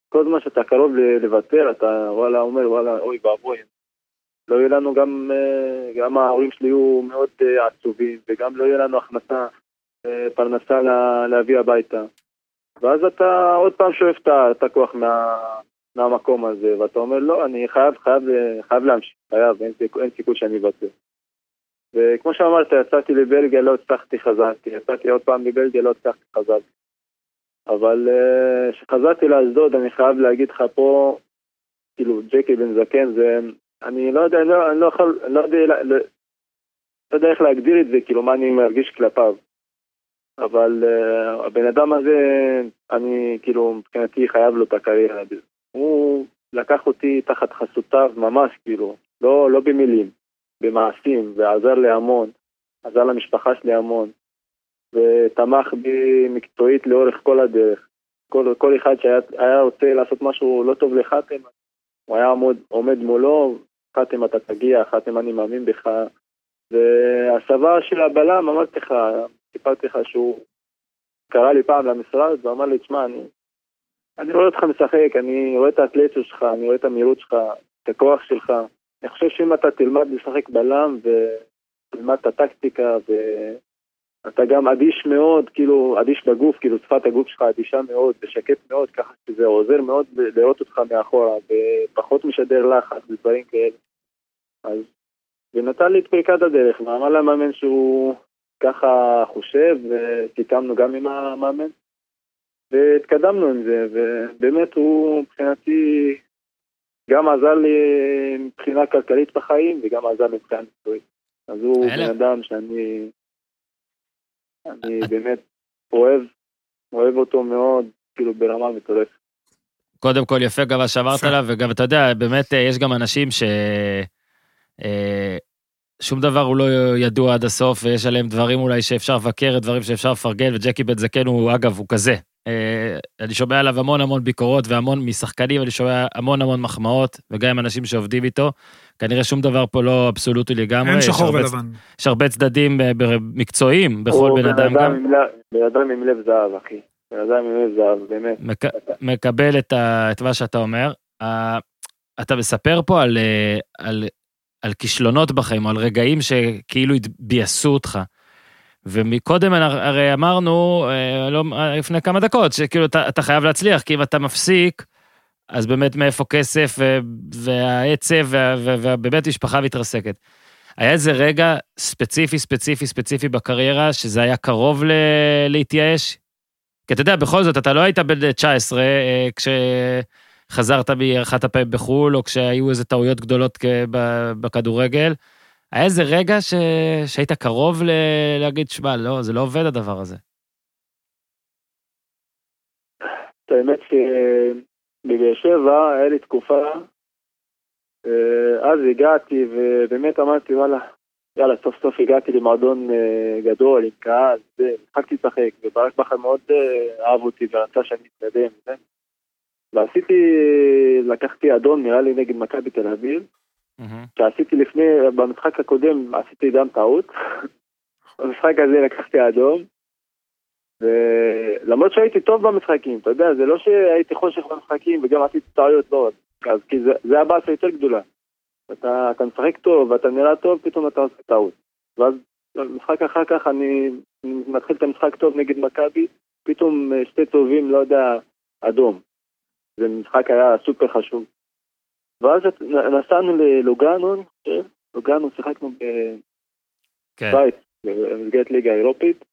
כל זמן שאתה קרוב לוותר, אתה וואלה אומר וואלה אוי ואבוי. לא יהיה לנו גם, אה, גם ההורים שלי יהיו מאוד אה, עצובים, וגם לא יהיה לנו הכנסה, אה, פרנסה לה, להביא הביתה. ואז אתה עוד פעם שואף את הכוח מה, מהמקום הזה, ואתה אומר לא, אני חייב, חייב, חייב להמשיך, חייב, אין, אין סיכוי שאני אוותר. וכמו שאמרת, יצאתי לבלגיה, לא הצלחתי, חזרתי. יצאתי עוד פעם לבלגיה, לא הצלחתי, חזרתי. אבל כשחזרתי לאשדוד, אני חייב להגיד לך פה, כאילו, ג'קי בן זקן, זה, אני לא יודע, אני לא, אני לא יכול, אני לא יודע, לא, לא יודע איך להגדיר את זה, כאילו, מה אני מרגיש כלפיו. אבל uh, הבן אדם הזה, אני כאילו, מבחינתי חייב לו את הקריירה. הוא לקח אותי תחת חסותיו ממש, כאילו, לא, לא במילים, במעשים, ועזר לי המון, עזר למשפחה שלי המון. ותמך בי מקצועית לאורך כל הדרך. כל, כל אחד שהיה רוצה לעשות משהו לא טוב לחתם, הוא היה עמוד, עומד מולו, חתם אתה תגיע, חתם אני מאמין בך. והסבה של הבלם, אמרתי לך, סיפרתי לך שהוא קרא לי פעם למשרד ואמר לי, תשמע, אני, אני רואה אותך משחק, אני רואה את האתלטיות שלך, אני רואה את המהירות שלך, את הכוח שלך. אני חושב שאם אתה תלמד לשחק בלם ותלמד את הטקטיקה אתה גם אדיש מאוד, כאילו, אדיש בגוף, כאילו שפת הגוף שלך אדישה מאוד ושקט מאוד, ככה שזה עוזר מאוד לראות אותך מאחורה, ופחות משדר לחץ ודברים כאלה. אז, ונתן לי את פריקת הדרך, ואמר למאמן שהוא ככה חושב, וסיכמנו גם עם המאמן, והתקדמנו עם זה, ובאמת הוא מבחינתי גם עזר לי מבחינה כלכלית בחיים, וגם עזר לי מבחינה מקצועית. אז הוא בן אדם שאני... אני באמת אוהב, אוהב אותו מאוד, כאילו ברמה מטורפת. קודם כל יפה גם מה שאמרת עליו, וגם אתה יודע, באמת אה, יש גם אנשים ש... אה, שום דבר הוא לא ידוע עד הסוף, ויש עליהם דברים אולי שאפשר לבקר, דברים שאפשר לפרגן, וג'קי בן זקן הוא, אגב, הוא כזה. אה, אני שומע עליו המון המון ביקורות, והמון משחקנים, אני שומע המון המון מחמאות, וגם עם אנשים שעובדים איתו. כנראה שום דבר פה לא אבסולוטי לגמרי. אין שחור ולבן. יש הרבה צדדים אה, מקצועיים בכל בן אדם גם. בן אדם עם לב זהב, אחי. בן אדם עם לב זהב, באמת. מקבל את מה שאתה אומר. אתה מספר פה על, אה, על, על כישלונות בחיים, או על רגעים שכאילו ביאסו אותך. ומקודם הרי אמרנו, אה, לא, לפני כמה דקות, שכאילו אתה, אתה חייב להצליח, כי אם אתה מפסיק, אז באמת מאיפה כסף והעצב ובאמת משפחה מתרסקת. היה איזה רגע ספציפי, ספציפי, ספציפי בקריירה, שזה היה קרוב ל- להתייאש? כי אתה יודע, בכל זאת, אתה לא היית בן 19 אה, כשחזרת מאחת הפעמים בחו"ל, או כשהיו איזה טעויות גדולות בכדורגל. היה איזה רגע ש... שהיית קרוב ל... להגיד, שמע, לא, זה לא עובד הדבר הזה. האמת בבאר שבע היה לי תקופה, אה, אז הגעתי ובאמת אמרתי וואלה, יאללה סוף סוף הגעתי למועדון אה, גדול עם קהל, התחלתי לשחק וברק בכר מאוד אה, אהב אותי ורצה שאני אתקדם, ועשיתי, לקחתי אדום נראה לי נגד מכבי תל אביב, שעשיתי לפני, במשחק הקודם עשיתי גם טעות, במשחק הזה לקחתי אדום, ולמרות שהייתי טוב במשחקים, אתה יודע, זה לא שהייתי חושך במשחקים וגם עשיתי טעויות לא, אז כי זה, זה הבאסה יותר גדולה. אתה, אתה משחק טוב ואתה נראה טוב, פתאום אתה עושה טעות. ואז במשחק אחר כך אני מתחיל את המשחק טוב נגד מכבי, פתאום אה, שתי טובים, לא יודע, אדום. זה משחק היה סופר חשוב. ואז נסענו ללוגאנו, כן? לוגאנו שיחקנו בבית, כן. במסגרת ליגה אירופית.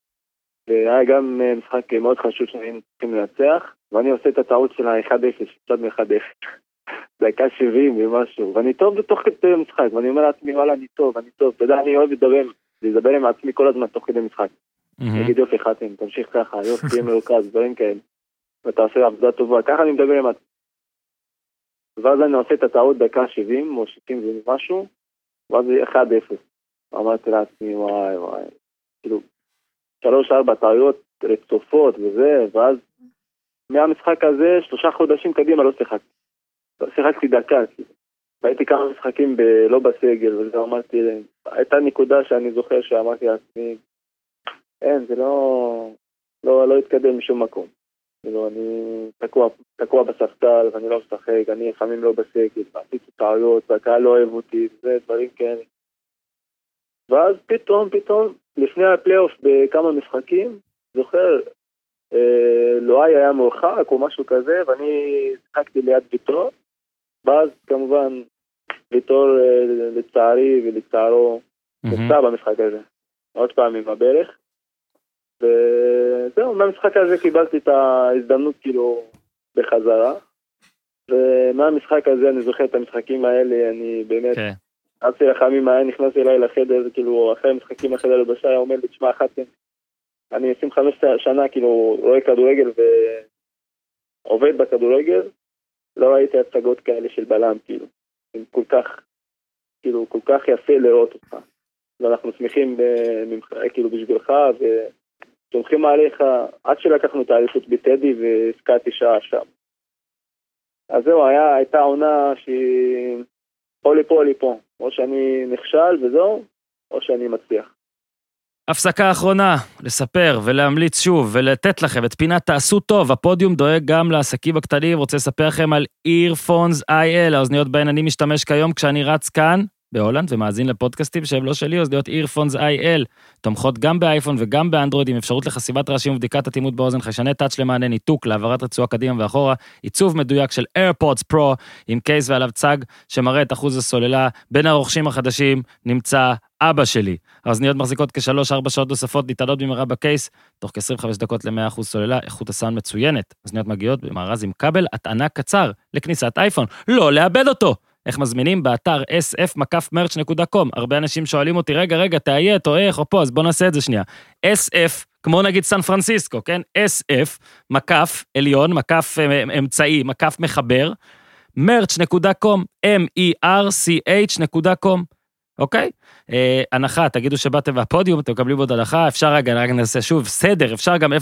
והיה גם אה, משחק מאוד חשוב שהיינו צריכים לנצח, ואני עושה את הטעות של ה-1-0, קצת מ-1-0. דקה 70 ומשהו, ואני טוב תוך כדי משחק, ואני אומר לעצמי, וואלה, אני טוב, אני טוב, אתה יודע, אני אוהב לדבר, לדבר עם עצמי כל הזמן תוך כדי משחק. נגיד יופי חתם, תמשיך ככה, יופי, תהיה מרוכז, דברים כאלה. ואתה עושה עבודה טובה, ככה אני מדבר עם עצמי. ואז אני עושה את הטעות דקה 70 או 60 ומשהו, ואז זה 1-0. אמרתי לעצמי, וואי וואי, כאילו, שלוש-ארבע טעויות רצופות וזה, ואז מהמשחק הזה, שלושה חודשים קדימה לא שיחקתי. שיחקתי דקה, כאילו. והייתי כמה משחקים ב... לא בסגל, וזה אמרתי, הייתה נקודה שאני זוכר שאמרתי לעצמי, אין, זה לא, לא, לא התקדם משום מקום. כאילו, אני תקוע, תקוע בספסל ואני לא משחק, אני לפעמים לא בסגל, ועשיתי טעויות, והקהל לא אוהב אותי, זה דברים כאלה. ואז פתאום, פתאום, לפני הפלייאוף בכמה משחקים, זוכר, אה, לואי היה מורחק או משהו כזה, ואני שיחקתי ליד ויטור, ואז כמובן ויטור אה, לצערי ולצערו נפצע במשחק הזה, עוד פעם עם הברך. וזהו, מהמשחק הזה קיבלתי את ההזדמנות כאילו בחזרה. ומהמשחק הזה אני זוכר את המשחקים האלה, אני באמת, כן. אסי רחמים היה נכנס אליי לחדר, כאילו אחרי המשחקים אחרי הלבשה, היה אומר לי, תשמע, חתם, אני 25 שנה כאילו רואה כדורגל ועובד בכדורגל, לא ראיתי הצגות כאלה של בלם, כאילו. הם כל כך, כאילו, כל כך יפה לראות אותך. ואנחנו שמחים ב- ממך, כאילו בשבילך, וסומכים עליך, עד שלקחנו את האליפות בטדי והזכרתי שעה שם. אז זהו, היה, הייתה עונה שהיא או לפה או לפה. או שאני נכשל וזהו, או שאני מצליח. הפסקה אחרונה, לספר ולהמליץ שוב ולתת לכם את פינת תעשו טוב, הפודיום דואג גם לעסקים הקטנים, רוצה לספר לכם על earphones IL, האוזניות בהן אני משתמש כיום כשאני רץ כאן, בהולנד, ומאזין לפודקאסטים שהם לא שלי, אוזניות earphones IL, תומכות גם באייפון וגם באנדרואיד עם אפשרות לחסימת רעשים ובדיקת אטימות באוזן, חיישני touch למענה ניתוק, להעברת רצועה קדימה ואחורה, עיצוב מדויק של AirPods Pro עם קייס ועליו צג שמראה את אחוז הסוללה. בין הרוכשים החדשים נמצא אבא שלי. האוזניות מחזיקות כשלוש-ארבע שעות נוספות, ניתנות במהרה בקייס, תוך כ-25 דקות ל-100% סוללה, איכות הסאונד מצוינת. אוזניות מגיעות במארז עם כבל, הטענה קצר לכניסת אייפון, לא לאבד אותו. איך מזמינים? באתר sf-merch.com. הרבה אנשים שואלים אותי, רגע, רגע, תאיית או איך או פה, אז בוא נעשה את זה שנייה. sf, כמו נגיד סן פרנסיסקו, כן? sf, מקף עליון, מקף אה, אמצעי, מקף מחבר, merch.com, m-e-r-c-h.com. אוקיי? אה, הנחה, תגידו שבאתם מהפודיום, אתם מקבלים עוד הנחה, אפשר רגע, רק נעשה שוב, סדר, אפשר גם 054-8130-120,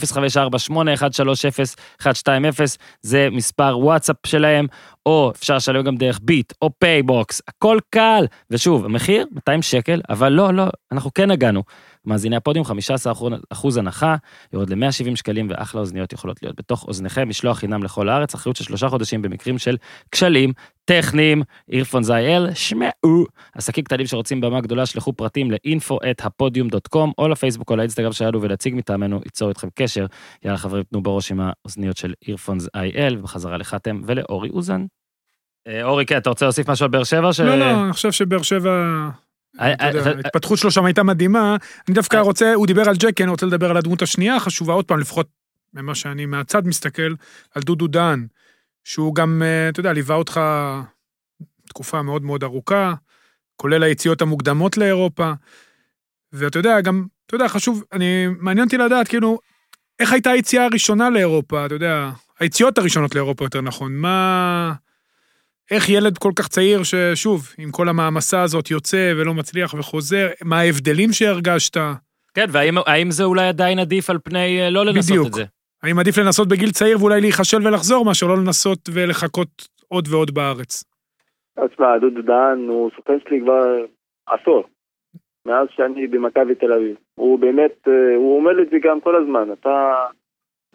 זה מספר וואטסאפ שלהם, או אפשר לשלם גם דרך ביט, או פייבוקס, הכל קל. ושוב, המחיר 200 שקל, אבל לא, לא, אנחנו כן הגענו. מאזיני הפודיום 15 אחוז הנחה, יורד ל-170 שקלים ואחלה אוזניות יכולות להיות בתוך אוזניכם, משלוח חינם לכל הארץ, אחריות של שלושה חודשים במקרים של כשלים טכניים, אירפונס איי-אל, שמעו. עסקים קטנים שרוצים במה גדולה, שלחו פרטים ל-info at הפודיום.com או לפייסבוק או לאינסטגרם שלנו ולהציג מטעמנו, ייצור איתכם קשר. יאללה חברים, תנו בראש עם האוזניות של אירפונס איי-אל, ובחזרה לחתם ולאורי אוזן. אה, אורי, כן, אתה רוצה להוסיף משהו על באר שבע? ש- לא, לא, אני חושב שבאר שבע... אה, ההתפתחות שלו שם הייתה מדהימה. אני דווקא אה. רוצה, הוא דיבר על ג'קי, אני רוצה לדבר על הדמות השנייה החשובה, עוד פעם, לפחות ממה שאני מהצד מסתכל, על דודו דן, שהוא גם, אה, אתה יודע, ליווה אותך תקופה מאוד מאוד ארוכה, כולל היציאות המוקדמות לאירופה. ואתה יודע, גם, אתה יודע, חשוב, אני, מעניין אותי לדעת, כאילו, איך הייתה היציאה הראשונה לאירופה, אתה יודע, היציאות הראשונות לאירופה, יותר נכון, מה... איך ילד כל כך צעיר, ששוב, עם כל המעמסה הזאת יוצא ולא מצליח וחוזר, מה ההבדלים שהרגשת? כן, והאם האם זה אולי עדיין עדיף על פני אה, לא לנסות בדיוק. את זה? האם עדיף לנסות בגיל צעיר ואולי להיכשל ולחזור, מאשר לא לנסות ולחכות עוד ועוד בארץ? אז תשמע, דודו דהן הוא שחקן שלי כבר עשור, מאז שאני במכבי תל אביב. הוא באמת, אה, הוא אומר לי את זה גם כל הזמן, אתה,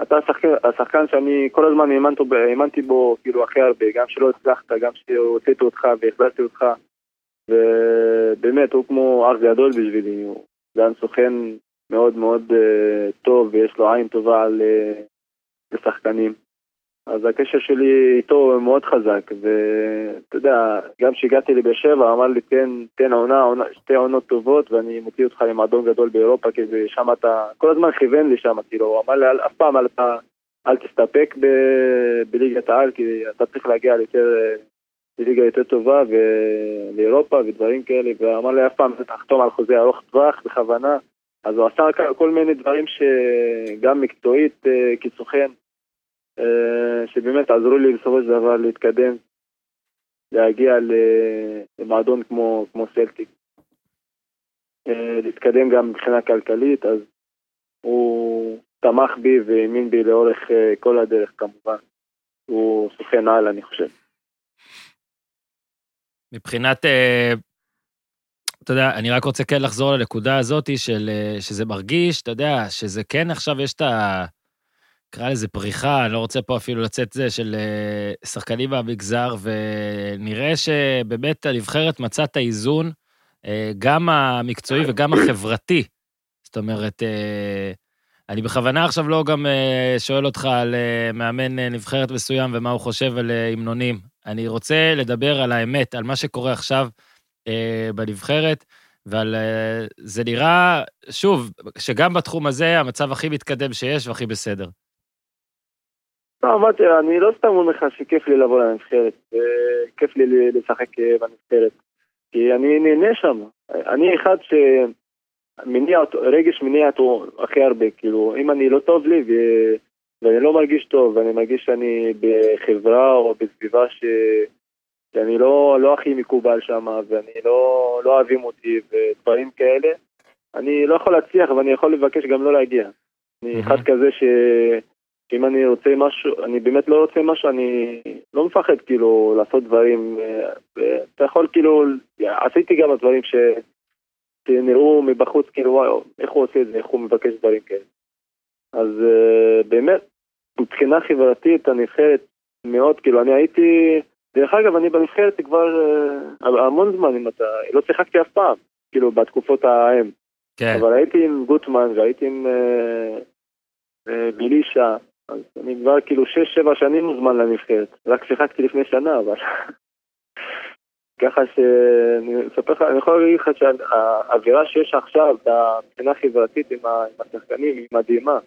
אתה השחקן, השחקן שאני כל הזמן האמנתי בו, האמנתי בו כאילו הכי הרבה, גם שלא הצלחת, גם שהוצאתי אותך והחזרתי אותך, ובאמת, הוא כמו אח גדול בשבילי, הוא גם סוכן מאוד מאוד uh, טוב ויש לו עין טובה על uh, לשחקנים. אז הקשר שלי איתו מאוד חזק, ואתה יודע, גם כשהגעתי לבאר שבע, אמר לי, תן, תן עונה, עונה, שתי עונות טובות, ואני מוציא אותך למועדון גדול באירופה, כי זה- שם אתה, כל הזמן כיוון לי שם, כאילו, הוא אמר לי, "אל- אף פעם אל, אל, תסתפק ב, בליגת העל, כי אתה צריך להגיע ליותר, לליגה יותר טובה, ולאירופה ודברים כאלה, ואמר לי, אף פעם תחתום על חוזה ארוך טווח, בכוונה. אז הוא עשה כל מיני דברים שגם מקצועית אה, כסוכן, שבאמת עזרו לי בסופו של דבר להתקדם, להגיע למועדון כמו, כמו סלטיק. אה, להתקדם גם מבחינה כלכלית, אז הוא תמך בי והאמין בי לאורך אה, כל הדרך כמובן. הוא סוכן על, אני חושב. מבחינת, אה, אתה יודע, אני רק רוצה כן לחזור לנקודה הזאת של, אה, שזה מרגיש, אתה יודע, שזה כן עכשיו יש את ה... נקרא לזה פריחה, אני לא רוצה פה אפילו לצאת זה, של אה, שחקנים מהמגזר, ונראה שבאמת הנבחרת מצאה את האיזון, אה, גם המקצועי וגם החברתי. זאת אומרת, אה, אני בכוונה עכשיו לא גם שואל אותך על מאמן נבחרת מסוים ומה הוא חושב על המנונים. אני רוצה לדבר על האמת, על מה שקורה עכשיו בנבחרת, ועל... זה נראה, שוב, שגם בתחום הזה המצב הכי מתקדם שיש והכי בסדר. לא, אמרתי, אני לא סתם אומר לך שכיף לי לבוא לנבחרת, אה, כיף לי לשחק אה, בנבחרת, כי אני נהנה שם. אני אחד שמניע אותו, רגש מניע אותו הכי הרבה, כאילו, אם אני לא טוב לי ו... ואני לא מרגיש טוב, ואני מרגיש שאני בחברה או בסביבה ש... שאני לא, לא הכי מקובל שם, ואני לא, לא אוהבים אותי ודברים כאלה, אני לא יכול להצליח ואני יכול לבקש גם לא להגיע. אני אחד כזה ש... שאם אני רוצה משהו, אני באמת לא רוצה משהו, אני לא מפחד כאילו לעשות דברים, אה, אתה יכול כאילו, עשיתי גם דברים ש... שנראו מבחוץ כאילו וואו, איך הוא עושה את זה, איך הוא מבקש דברים כאלה. אז uh, באמת, מבחינה חברתית הנבחרת מאוד, כאילו אני הייתי, דרך אגב אני בנבחרת כבר המון זמן אם אתה, לא שיחקתי אף פעם, כאילו בתקופות ההם. כן. אבל הייתי עם גוטמן והייתי עם אה, אה, בילישה, אני כבר כאילו 6-7 שנים מוזמן לנבחרת. רק שיחקתי לפני שנה, אבל... ככה שאני אספר לך, אני יכול להגיד לך שהאווירה שיש עכשיו, מבחינה חברתית עם השחקנים, היא מדהימה.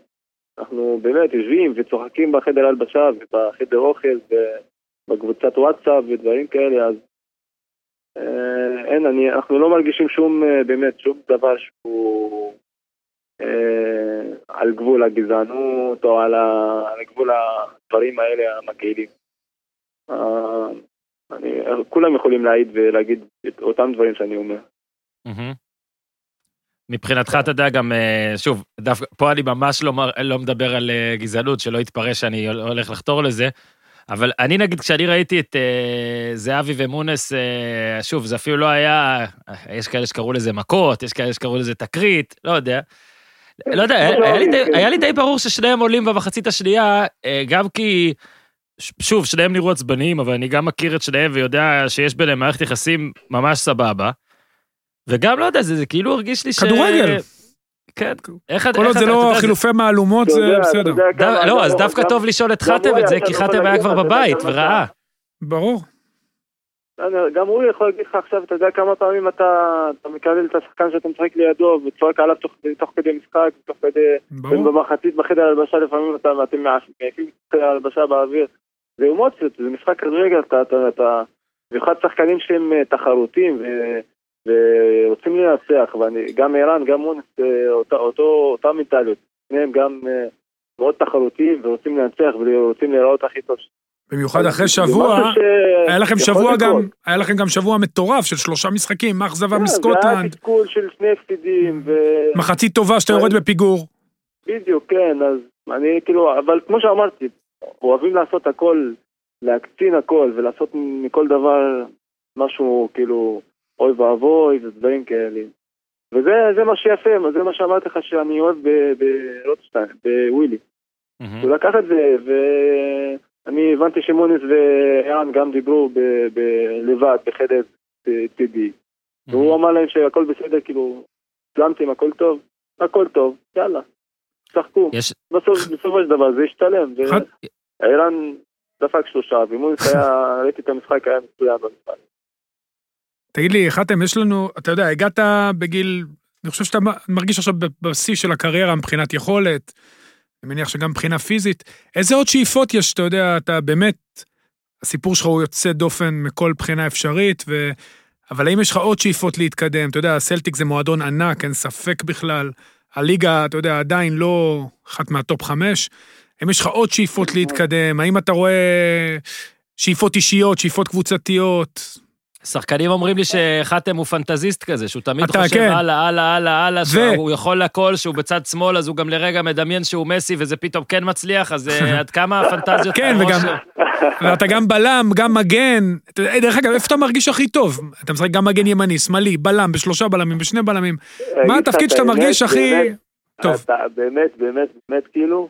אנחנו באמת יושבים וצוחקים בחדר הלבשה ובחדר אוכל ובקבוצת וואטסאפ ודברים כאלה, אז אה, אין, אני, אנחנו לא מרגישים שום, אה, באמת, שום דבר שהוא על גבול הגזענות או על, ה, על גבול הדברים האלה המגעילים. אה, אני, כולם יכולים להעיד ולהגיד את אותם דברים שאני אומר. מבחינתך, אתה יודע, גם, אה, שוב, דווקא פה אני ממש לא, לא מדבר על אה, גזענות, שלא יתפרש שאני הולך לחתור לזה, אבל אני, נגיד, כשאני ראיתי את אה, זהבי ומונס, אה, שוב, זה אפילו לא היה, יש כאלה שקראו לזה מכות, יש כאלה שקראו לזה תקרית, לא יודע. לא יודע, היה, לי די, היה לי די ברור ששניהם עולים במחצית השנייה, אה, גם כי, שוב, שניהם נראו עצבניים, אבל אני גם מכיר את שניהם ויודע שיש ביניהם מערכת יחסים ממש סבבה. וגם, לא יודע, זה, זה כאילו הרגיש לי ש... כדורגל. כן, איך כל איך עוד זה אתה- לא אתה חילופי מהלומות, אתה זה אתה בסדר. לא, אז גם- דווקא טוב לשאול את חתם את זה, כי חתם היה כבר אתה בבית וראה. ברור. גם הוא יכול להגיד לך עכשיו, אתה יודע כמה פעמים אתה, אתה מקבל את השחקן שאתה משחק לידו וצועק עליו תוך, תוך כדי משחק, תוך כדי... ברור. במחצית בחדר הלבשה לפעמים אתה, אתם מעיפים את חדר הלבשה באוויר. זה אמוציות, זה משחק כדורגל, אתה, אתה, אתה, במיוחד שחקנים שהם אה, תחרותיים ו, ורוצים לנצח, וגם ערן, גם מונס, אה, אותה, אותו, אותה מנטליות. שניהם גם אה, מאוד תחרותיים ורוצים לנצח ורוצים להיראות הכי טוב. במיוחד אחרי שבוע, ש- היה לכם שבוע לקרות. גם, היה לכם גם שבוע מטורף של שלושה משחקים, אכזבה כן, זה היה מסקוטלנד, תסכול של שני הפסידים, ו... מחצית טובה שאתה יורד בפיגור. בדיוק, כן, אז אני כאילו, אבל כמו שאמרתי, אוהבים לעשות הכל, להקצין הכל ולעשות מכל דבר משהו כאילו אוי ואבוי ודברים כאלה. וזה זה מה שיפה, זה מה שאמרתי לך שאני אוהב ב- ברוטשטיין, בווילי. הוא לקח את זה, ואני הבנתי שמוניס וערן גם דיברו ב- ב- לבד בחדר צידי. והוא אמר להם שהכל בסדר, כאילו, השלמתם, הכל טוב, הכל טוב, יאללה, שחקו. יש, בסוף, בסופו של דבר זה השתלם. וערן דפק שלושה, ומוניס היה, [LAUGHS] ראיתי את המשחק, היה מצוין במשחק. תגיד לי, חתם, יש לנו, אתה יודע, הגעת בגיל, אני חושב שאתה מרגיש עכשיו בשיא של הקריירה מבחינת יכולת, אני מניח שגם מבחינה פיזית. איזה עוד שאיפות יש, אתה יודע, אתה באמת, הסיפור שלך הוא יוצא דופן מכל בחינה אפשרית, ו... אבל האם יש לך עוד שאיפות להתקדם? אתה יודע, הסלטיק זה מועדון ענק, אין ספק בכלל. הליגה, אתה יודע, עדיין לא אחת מהטופ חמש. האם יש לך עוד שאיפות להתקדם? האם אתה רואה שאיפות אישיות, שאיפות קבוצתיות? שחקנים אומרים לי שחתם הוא פנטזיסט כזה, שהוא תמיד אתה, חושב כן. הלאה, הלאה, הלאה, הלאה, ו- שהוא יכול לכל, שהוא בצד שמאל, אז הוא גם לרגע מדמיין שהוא מסי וזה פתאום כן מצליח, אז אה, [LAUGHS] עד כמה הפנטזיות... כן, וגם-? ואתה גם בלם, גם מגן. דרך אגב, איפה אתה מרגיש הכי טוב? אתה משחק גם מגן ימני, שמאלי, בלם, בשלושה בלמים, בשני בלמים. מה אגיד לך התפקיד את שאתה מרגיש הכי... טוב. אתה באמת, באמת, באמת, כאילו,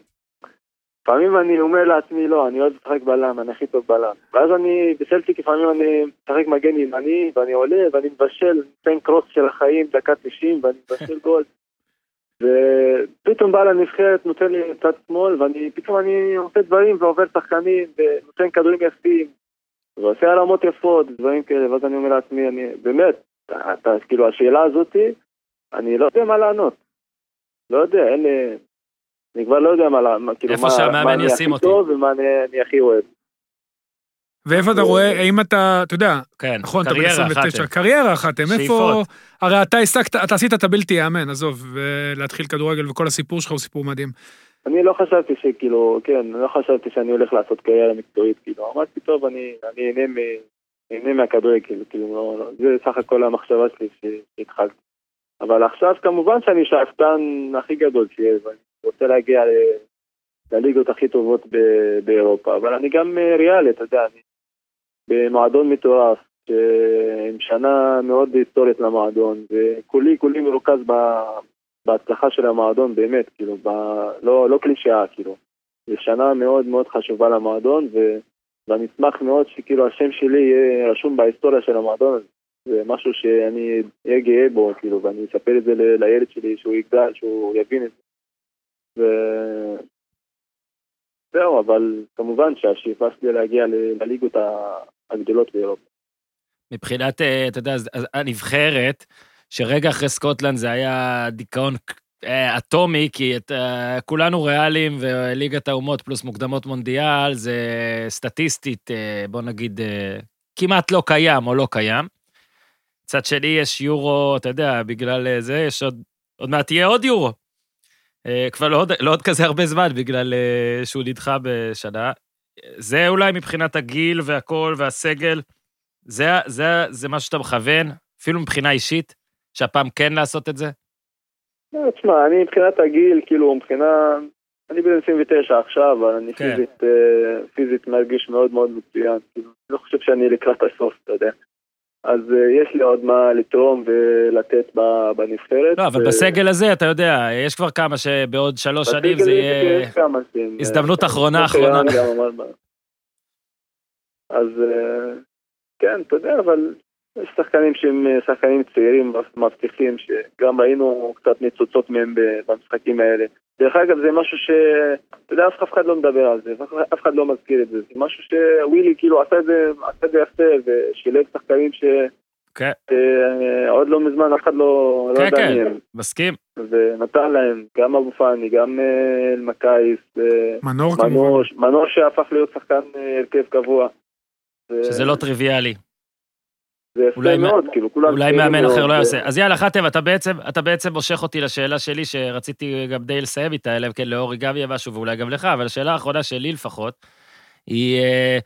לפעמים אני אומר לעצמי, לא, אני אוהב לשחק בלם, אני הכי טוב בלם. ואז אני, בסלטיק לפעמים אני משחק מגן ימני, ואני עולה, ואני מבשל, נותן קרוס של החיים, דקה 90, ואני מבשל גול. [LAUGHS] ופתאום בא לנבחרת, נותן לי צד שמאל, ואני, פתאום אני עושה דברים ועובר שחקנים, ונותן כדורים יפים, ועושה הרמות יפות, דברים כאלה, ואז אני אומר לעצמי, אני, באמת, אתה, אתה, כאילו, השאלה הזאתי, אני לא יודע מה לענות. לא יודע, אין לי... אני כבר לא יודע מה, כאילו, איפה מה, שהמאמן מה אני ישים אותי. ומה אני, אני הכי אוהב. ואיפה אתה רואה, האם אתה, אתה יודע, כן, נכון, אתה בן קריירה 29, אחת. קריירה אחת, הם איפה... הרי אתה השגת, אתה עשית את הבלתי ייאמן, עזוב, ולהתחיל כדורגל וכל הסיפור שלך הוא סיפור מדהים. אני לא חשבתי שכאילו, כן, לא חשבתי שאני הולך לעשות קריירה מקצועית, כאילו, אמרתי, טוב, אני מ- אהנה מהכדורגל, כאילו, לא, לא, זה סך הכל המחשבה שלי שהתחלתי. אבל עכשיו כמובן שאני שאפתן הכי גדול שיש, ואני רוצה להגיע לליגות הכי טובות ב- באירופה, אבל אני גם אה, ריאלי, אתה יודע, אני במועדון מטורף, עם שנה מאוד היסטורית למועדון, וכולי כולי מרוכז ב- בהצלחה של המועדון, באמת, כאילו, ב... לא, לא קלישאה, כאילו. זו שנה מאוד מאוד חשובה למועדון, ו... ואני אשמח מאוד שכאילו השם שלי יהיה רשום בהיסטוריה של המועדון הזה. זה משהו שאני אהיה גאה בו, כאילו, ואני אספר את זה. לילד שלי, שהוא יגדל, שהוא יבין את זה. ו... זהו, אבל כמובן שהשאיפה שלי להגיע. לליגות הגדולות באירופה. מבחינת, אה, אתה יודע, הנבחרת, שרגע אחרי סקוטלנד זה היה דיכאון אה, אטומי, כי את, אה, כולנו ריאליים וליגת האומות פלוס מוקדמות מונדיאל, זה סטטיסטית, בוא נגיד, כמעט לא קיים או לא קיים. מצד שני, יש יורו, אתה יודע, בגלל זה, יש עוד, עוד מעט יהיה עוד יורו. אה, כבר לא עוד, לא עוד כזה הרבה זמן, בגלל אה, שהוא נדחה בשנה. זה אולי מבחינת הגיל והכל והסגל, זה, זה, זה מה שאתה מכוון, אפילו מבחינה אישית, שהפעם כן לעשות את זה? לא, תשמע, אני מבחינת הגיל, כאילו, מבחינה... אני בן 29 עכשיו, אבל אני כן. פיזית, אה, פיזית מרגיש מאוד מאוד מצוין. כאילו, אני לא חושב שאני לקראת הסוף, אתה יודע. אז אה, יש לי עוד מה לתרום ולתת בנבחרת. לא, אבל בסגל הזה, אתה יודע, יש כבר כמה שבעוד שלוש שנים זה יהיה... שהם, הזדמנות אה, אחרונה, אוקיי, אחרונה. אז אה, כן, אתה יודע, אבל יש שחקנים שהם אה, שחקנים צעירים, מבטיחים, שגם ראינו קצת ניצוצות מהם במשחקים האלה. דרך אגב, זה משהו ש... אתה יודע, אף אחד לא מדבר על זה, אף- אחד לא מזכיר את זה. זה משהו שווילי כאילו עשה את זה, עשה את זה יפה, ושילב שחקנים ש... כן. אה, עוד לא מזמן אף אחד לא, לא כן, כן. מסכים. ונתן להם, גם אבו פאני, גם אה, אלמקייס, מנור כמובן. מנור, מנור שהפך להיות שחקן הרכב קבוע. ו- שזה לא טריוויאלי. זה יפה מאוד, כאילו כולם... אולי מאמן אחר לא ו- יעשה. אז יאללה, חתם, אתה בעצם, אתה בעצם מושך אותי לשאלה שלי, שרציתי גם די לסיים איתה, אלא אם כן לאורי גם יהיה משהו, ואולי גם לך, אבל השאלה האחרונה שלי לפחות, היא, אה,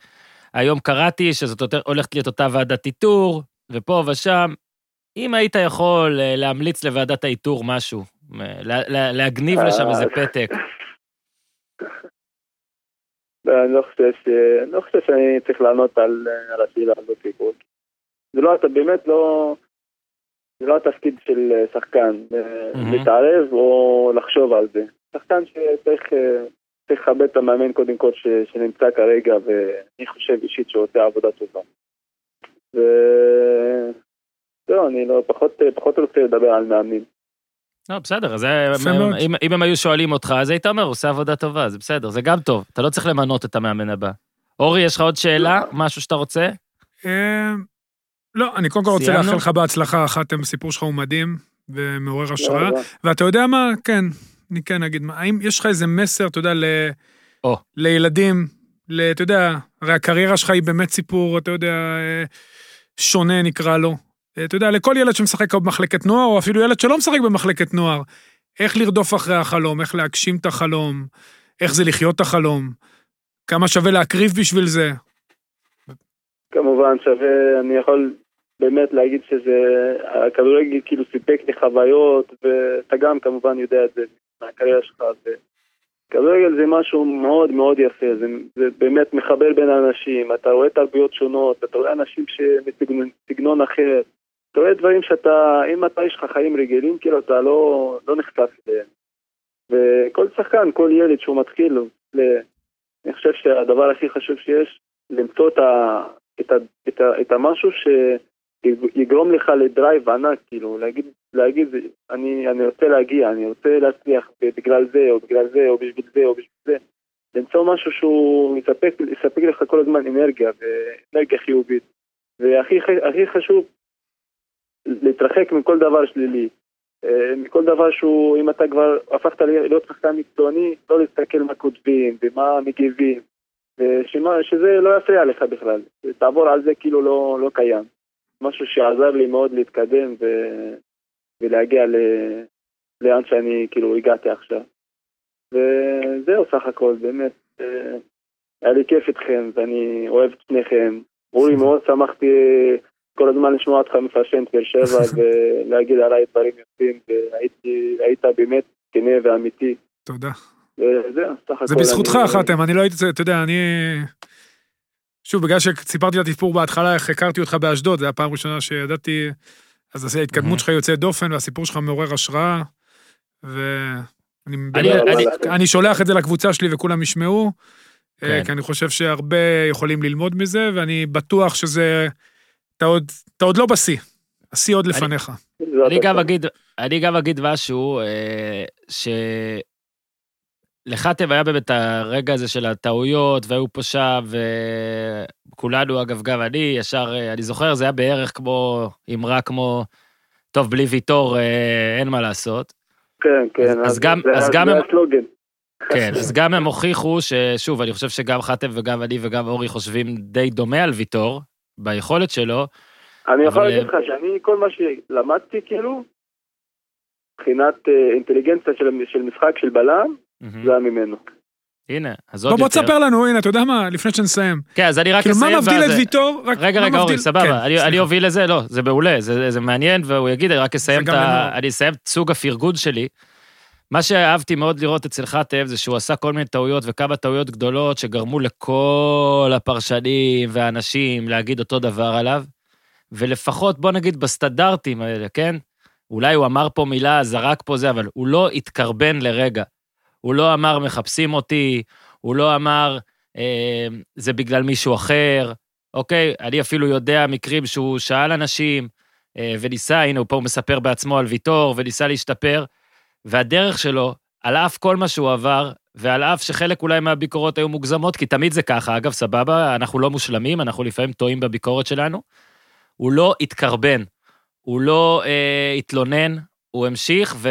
היום קראתי שזאת יותר, הולכת להיות אותה ועדת איתור, ופה ושם, אם היית יכול אה, להמליץ לוועדת האיתור משהו, אה, לה- לה- להגניב לשם איזה פתק, לא, אני לא חושב שאני צריך לענות על על השאלה הזאת. זה לא, אתה באמת לא... זה לא התפקיד של אה, שחקן, מהמם. להתערב או לחשוב על זה. שחקן שצריך אה, צריך לכבד את המאמן קודם כל ש- שנמצא כרגע, ואני חושב אישית שהוא עושה עבודה טובה. ו... זהו, אני לא, פחות, פחות רוצה לדבר על מאמנים. לא, בסדר, זה- מאוד. אם, אם הם היו שואלים אותך, אז היית אומר, הוא עושה עבודה טובה, זה בסדר, זה גם טוב, אתה לא צריך למנות את המאמן הבא. אורי, יש לך עוד שאלה? משהו שאתה רוצה? לא, אני קודם כל רוצה? לאחל לך בהצלחה, חתם, הסיפור שלך הוא מדהים ומעורר השראה. ואתה יודע מה? כן, אני כן אגיד, מה, האם יש לך איזה מסר, אתה יודע, ל... או. לילדים, ל... אתה יודע, הרי הקריירה שלך היא באמת סיפור, אתה יודע, אה, שונה נקרא לו. אה, אתה יודע, לכל ילד שמשחק במחלקת נוער, או אפילו ילד שלא משחק במחלקת נוער, איך לרדוף אחרי החלום, איך להגשים את החלום, איך זה לחיות את החלום, כמה שווה להקריב בשביל זה. כמובן שווה, אני יכול באמת להגיד שזה, הכדורגל כאילו סיפק לי חוויות, ואתה גם כמובן יודע את זה מהקריירה שלך. כדורגל זה משהו מאוד מאוד יפה, זה, זה באמת מחבר בין האנשים, אתה רואה תרבויות שונות, אתה רואה אנשים שמסגנון אחר, אתה רואה דברים שאתה, אם אתה יש לך חיים רגילים, כאילו אתה לא, לא נחשף אליהם. וכל שחקן, כל ילד שהוא מתחיל, אני חושב שהדבר הכי חשוב שיש, למצוא את, ה, את, ה, את, ה, את המשהו שיגרום לך לדרייב ענק, כאילו, להגיד, להגיד אני, אני רוצה להגיע, אני רוצה להצליח בגלל זה, או בגלל זה, או בשביל זה, או בשביל זה. למצוא משהו שהוא יספק, יספק לך כל הזמן אנרגיה, ואנרגיה חיובית. והכי חשוב, להתרחק מכל דבר שלילי. אה, מכל דבר שהוא, אם אתה כבר הפכת להיות שחקן מקצועני, לא להסתכל מה כותבים ומה מגיבים, ושמה, שזה לא יפריע לך בכלל, תעבור על זה כאילו לא, לא קיים. משהו שעזר לי מאוד להתקדם ו... ולהגיע ל... לאן שאני כאילו הגעתי עכשיו. וזהו סך הכל, באמת, אה, היה לי כיף איתכם ואני אוהב את שניכם. אורי, מאוד שמחתי כל הזמן לשמוע אותך מפרשן באר שבע [LAUGHS] ולהגיד עליי דברים יפים, והיית באמת כנה ואמיתי. תודה. וזהו, סך הכל... זה בזכותך חתם, אני לא הייתי, אתה יודע, אני... שוב, בגלל שסיפרתי את הסיפור בהתחלה, איך הכרתי אותך באשדוד, זו הייתה הפעם הראשונה שידעתי, אז ההתקדמות שלך יוצאת דופן, והסיפור שלך מעורר השראה, ואני שולח את זה לקבוצה שלי וכולם ישמעו, אה, כן. כי אני חושב שהרבה יכולים ללמוד מזה, ואני בטוח שזה... אתה עוד, אתה עוד לא בשיא, השיא עוד לפניך. אני גם אגיד, אני גם אגיד משהו, אה, ש... לחטב היה באמת הרגע הזה של הטעויות, והיו פה שם, וכולנו, אגב, גם אני, ישר, אה, אני זוכר, זה היה בערך כמו, אמרה כמו, טוב, בלי ויטור אה, אין מה לעשות. כן, כן, אז, אז גם, זה, אז גם הם... הסלוגן. כן, אז גם הם הוכיחו ששוב, אני חושב שגם חטב וגם אני וגם אורי חושבים די דומה על ויטור, ביכולת שלו. אני יכול להגיד לך שאני, כל מה שלמדתי, כאילו, מבחינת אה, אינטליגנציה של, של משחק של בלם, זה היה ממנו. הנה, אז עוד יותר. בוא תספר לנו, הנה, אתה יודע מה, לפני שנסיים. כן, אז אני רק אסיים. כאילו, מה מבדיל את ויטור? רגע, רגע, אורי, סבבה, כן, אני אוביל לזה, לא, זה מעולה, זה מעניין, והוא יגיד, אני רק אסיים את ה... אני אסיים את סוג הפרגון שלי. מה שאהבתי מאוד לראות אצל חטב זה שהוא עשה כל מיני טעויות וכמה טעויות גדולות שגרמו לכל הפרשנים והאנשים להגיד אותו דבר עליו, ולפחות, בוא נגיד, בסטנדרטים האלה, כן? אולי הוא אמר פה מילה, זרק פה זה, אבל הוא לא התקרבן לרגע. הוא לא אמר, מחפשים אותי, הוא לא אמר, אה, זה בגלל מישהו אחר, אוקיי? אני אפילו יודע מקרים שהוא שאל אנשים, אה, וניסה, הנה, פה הוא מספר בעצמו על ויטור, וניסה להשתפר. והדרך שלו, על אף כל מה שהוא עבר, ועל אף שחלק אולי מהביקורות היו מוגזמות, כי תמיד זה ככה, אגב, סבבה, אנחנו לא מושלמים, אנחנו לפעמים טועים בביקורת שלנו, הוא לא התקרבן, הוא לא אה, התלונן, הוא המשיך, ו,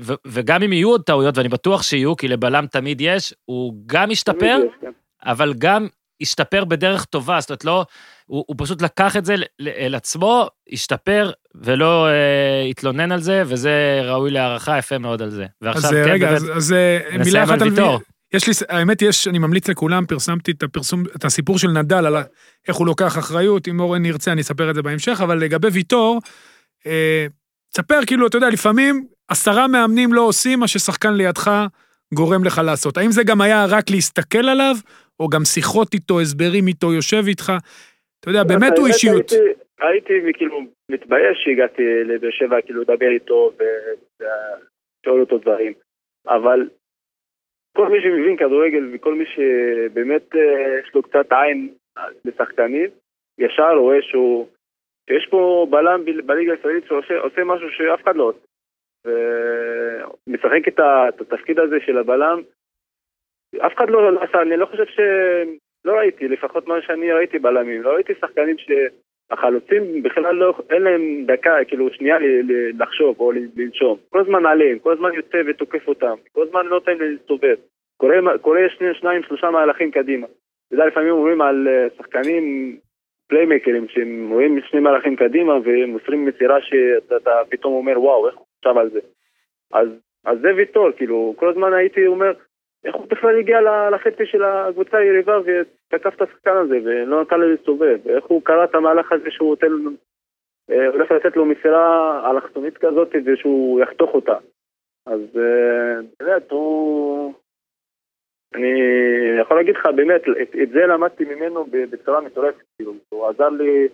ו, וגם אם יהיו עוד טעויות, ואני בטוח שיהיו, כי לבלם תמיד יש, הוא גם השתפר, כן. אבל גם השתפר בדרך טובה, זאת אומרת, לא, הוא, הוא פשוט לקח את זה אל עצמו, השתפר, ולא אה, התלונן על זה, וזה ראוי להערכה יפה מאוד על זה. ועכשיו, אז כן, רגע, באמת, אז, אז אה, מילה אחת על ויטור. יש לי, האמת יש, אני ממליץ לכולם, פרסמתי את הפרסום, את הסיפור של נדל, על איך הוא לוקח אחריות, אם אורן ירצה אני אספר את זה בהמשך, אבל לגבי ויטור, אה, תספר כאילו, אתה יודע, לפעמים עשרה מאמנים לא עושים מה ששחקן לידך גורם לך לעשות. האם זה גם היה רק להסתכל עליו, או גם שיחות איתו, הסברים איתו, יושב איתך? אתה יודע, באמת הוא אישיות. הייתי כאילו מתבייש שהגעתי לבאר שבע, כאילו לדבר איתו ולשאול אותו דברים. אבל כל מי שמבין כדורגל וכל מי שבאמת אה, יש לו קצת עין לשחקנים, ישר רואה שהוא, שיש פה בלם בליגה הישראלית שעושה משהו שאף אחד לא עושה. ומשחק את התפקיד הזה של הבלם, אף אחד לא עשה, אני לא חושב ש... לא ראיתי, לפחות מה שאני ראיתי בלמים, לא ראיתי שחקנים שהחלוצים בכלל לא, אין להם דקה, כאילו שנייה לחשוב או לנשום. כל הזמן עליהם, כל הזמן יוצא ותוקף אותם, כל הזמן לא נותן להסתובב. קורה, קורה שני, שניים, שלושה מהלכים קדימה. אתה יודע, לפעמים אומרים על אה, שחקנים פליימקרים, שהם רואים שני מהלכים קדימה ומוסרים מסירה שאתה פתאום אומר, וואו, איך הוא חשב על זה. אז, אז זה ויטור, כאילו, כל הזמן הייתי אומר, איך הוא בכלל הגיע לחצי של הקבוצה היריבה ותקף את השחקן הזה ולא נתן לו להסתובב, איך הוא קרא את המהלך הזה שהוא נותן אה, הולך לתת לו מסירה אלכסונית כזאת ושהוא יחתוך אותה. אז אה, באמת, הוא... אני יכול להגיד לך, באמת, את, את זה למדתי ממנו בצורה מטורפת, כאילו, הוא עזר לי,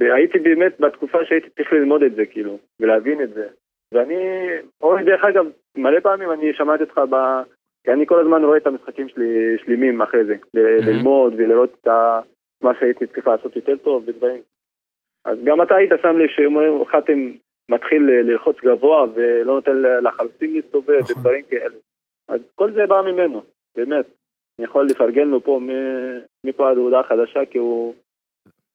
הייתי באמת בתקופה שהייתי צריך ללמוד את זה, כאילו, ולהבין את זה. ואני, אורי, דרך אגב, מלא פעמים אני שמעתי אותך ב... כי אני כל הזמן רואה את המשחקים שלי שלמים אחרי זה, ל- ללמוד ולראות את ה... מה שהייתי צריך לעשות יותר טוב ודברים. אז גם אתה היית שם לי שאומרים, חתם מתחיל ללחוץ גבוה ולא נותן לחלוצים להסתובב נכון. ודברים כאלה. אז כל זה בא ממנו, באמת. אני יכול לפרגן לו פה מפה עד הודעה חדשה, כי הוא...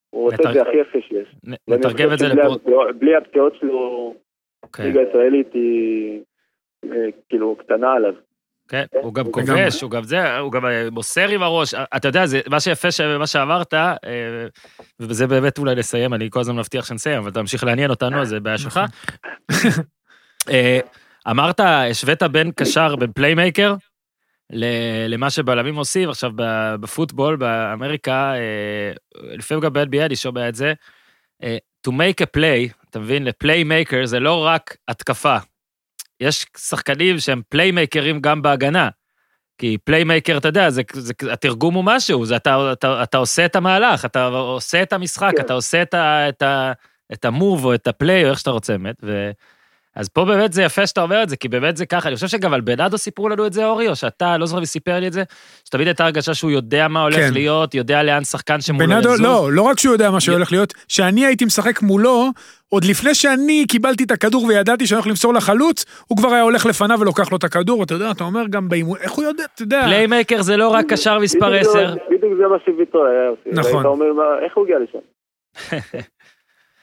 הוא עושה את זה הכי יפה שיש. נתרגם את זה. הפציעות- בלי הפציעות שלו, כן. ליגה הישראלית היא אה, כאילו קטנה עליו. כן, הוא גם. כובש, הוא גם זה, הוא גם אה, מוסר עם הראש. אתה יודע, זה מה שיפה במה שאמרת, אה, ובזה באמת אולי לסיים, אני כל הזמן מבטיח שנסיים, אבל תמשיך לעניין אותנו, אז זה בעיה שלך. [LAUGHS] אה, אמרת, השווית בין קשר, בין playmaker, למה שבלמים עושים עכשיו בפוטבול באמריקה, לפעמים גם ב-NBA אני שומע את זה. אה, to make a play, אתה מבין? לפליימייקר זה לא רק התקפה. יש שחקנים שהם פליימייקרים גם בהגנה. כי פליימייקר, אתה יודע, זה, זה, התרגום הוא משהו, זה אתה, אתה, אתה עושה את המהלך, אתה עושה את המשחק, כן. אתה עושה את, ה, את, ה, את ה move או את ה play או איך שאתה רוצה, באמת. ו... אז פה באמת זה יפה שאתה אומר את זה, כי באמת זה ככה. אני חושב שגם על בנאדו סיפרו לנו את זה, אורי, או שאתה, לא זוכר מי סיפר לי את זה, שתמיד הייתה הרגשה שהוא יודע מה הולך כן. להיות, יודע לאן שחקן שמולו בנאדו, יזוז. לא, לא רק שהוא יודע מה שהולך להיות, שאני הייתי משחק מולו, עוד לפני שאני קיבלתי את הכדור וידעתי שאני הולך למסור לחלוץ, הוא כבר היה הולך לפניו ולוקח לו את הכדור, אתה יודע, אתה אומר גם באימון, איך הוא יודע, אתה יודע. פליימייקר זה לא רק קשר מספר בדיוק זה- 10. בדיוק זה מה שוויטור היה עושה. נכון. היית אומר, "מה, איך הוא הגיע לשם? [LAUGHS]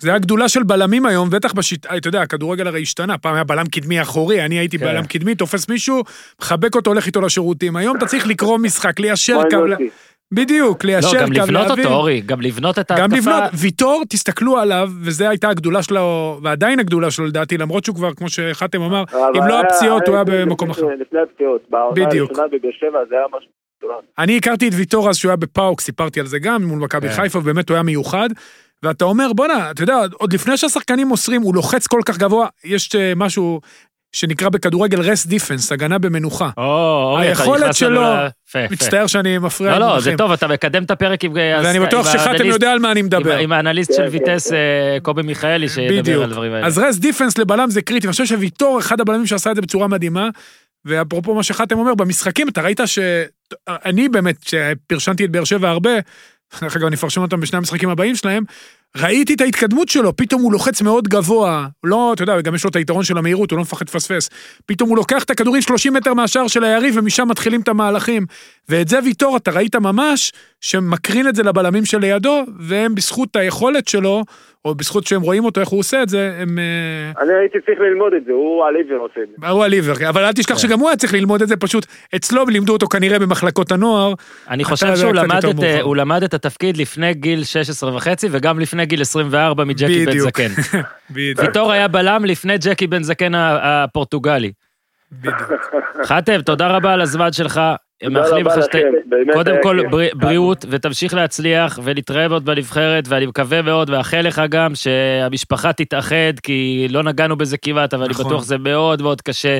זה הגדולה של בלמים היום, בטח בשיטה, אתה יודע, הכדורגל הרי השתנה, פעם היה בלם קדמי אחורי, אני הייתי כן. בלם קדמי, תופס מישהו, מחבק אותו, הולך איתו לשירותים. היום אתה צריך לקרוא משחק, ליישר קו, עם ל- יוסי? בדיוק, לא, ליישר גם קו, לבנות להבין. אותו, אורי, גם לבנות את ההתקפה. גם לבנות, ויטור, תסתכלו עליו, וזו הייתה הגדולה שלו, ועדיין הגדולה שלו לדעתי, למרות שהוא כבר, כמו שחתם אמר, אם לא היה- הפציעות, הוא היה במקום אחר. לפני הפציעות, בעונה. הראשונה בבאר שבע זה היה משהו מטורף. אני הכרתי את ויטור אז שהוא היה בפאוק, סיפרתי על זה גם, מול מכבי כן. חיפה, ובאמת הוא היה מיוחד. ואתה אומר, בואנה, אתה יודע, עוד לפני שהשחקנים מוסרים, הוא לוחץ כל כך גבוה, יש אה, משהו שנקרא בכדורגל rest defense, הגנה במנוחה. או, אורי, אתה היכולת נכנס לנו שלו-. מצטער שאני מפריע לא, לא, זה. טוב, אתה מקדם את הפרק עם... אה, ואני בטוח שחאתם יודע על מה אני מדבר. עם האנליסט כן, של כן, ויטס, כן. אה, קובי מיכאלי, שידבר. על הדברים האלה. אז rest defense לבלם זה קריטי, אני חושב שוויטור אחד הבלמים שעשה את זה בצורה מדהימה. ואפרופו מה שחתם אומר, במשחקים אתה ראית ש... אני באמת, שפרשנתי את באר שבע הרבה, דרך אגב אני אפרשן אותם בשני המשחקים הבאים שלהם, ראיתי את ההתקדמות שלו, פתאום הוא לוחץ מאוד גבוה, לא, אתה יודע, גם יש לו את היתרון של המהירות, הוא לא מפחד לפספס. פתאום הוא לוקח את הכדורים 30 מטר מהשער של היריב, ומשם מתחילים את המהלכים. ואת זה ויטור, אתה ראית ממש, שמקרין את זה לבלמים שלידו, והם בזכות היכולת שלו, או בזכות שהם רואים אותו, איך הוא עושה את זה, הם... אה, אני הייתי צריך ללמוד את זה, הוא על עיוור עושה את זה. הוא הליבר, אבל אל תשכח כן. שגם הוא היה צריך ללמוד את זה, פשוט אצלו לימדו אותו כנראה במחלקות הנוער. אני חושב שהוא קצת למד את, מאוחר. הוא למד את התפקיד לפני גיל 16 וחצי, וגם לפני גיל 24 מג'קי בן. זקן. [LAUGHS] בדיוק, ויטור היה בלם לפני ג'קי בן זקן הפורטוגלי. בדיוק. חתם, תודה רבה על הזמן שלך. מאחלים לך שת... לכם, באמת קודם כל. בריאות, ותמשיך להצליח, ונתראה עוד בנבחרת, ואני מקווה מאוד, ואאחל לך גם שהמשפחה תתאחד, כי לא נגענו בזה כמעט, אבל אני נכון. בטוח זה מאוד מאוד קשה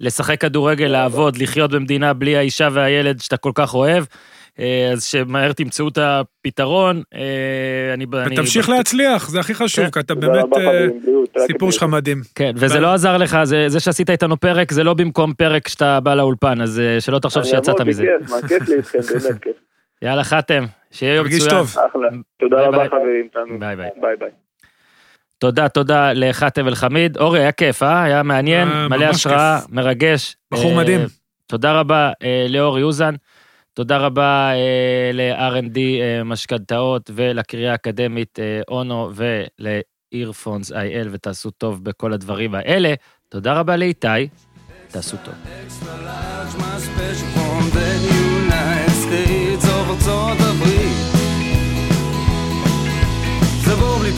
לשחק כדורגל, לעבוד, לחיות במדינה בלי האישה והילד שאתה כל כך אוהב. אה, אז שמהר תמצאו את הפתרון. אה, אני... אני- ותמשיך להצליח, זה הכי חשוב, כן. כי אתה באמת, רק סיפור. שלך מדהים. כן, וזה לא עזר לך, זה, זה שעשית איתנו פרק, זה לא במקום פרק שאתה בא לאולפן, אז שלא תחשוב אני שיצאת מזה. בכיף, מה, כיף לי איתכם, באמת [LAUGHS] כיף. יאללה, חאתם, שיהיה יום תרגיש מצוין. טוב. אחלה. תודה רבה. חברים. ביי ביי. ביי ביי. תודה, תודה לחתם אל-חמיד. אורי, היה כיף, אה? היה מעניין, מלא השראה. מרגש. בחור מדהים. תודה רבה לאורי אוזן. תודה רבה אה, ל-R&D אה, משכנתאות ולקריאה האקדמית אה, אונו ול-Earphones IL ותעשו טוב בכל הדברים האלה. תודה רבה לאיתי, תעשו טוב. זה בור בלי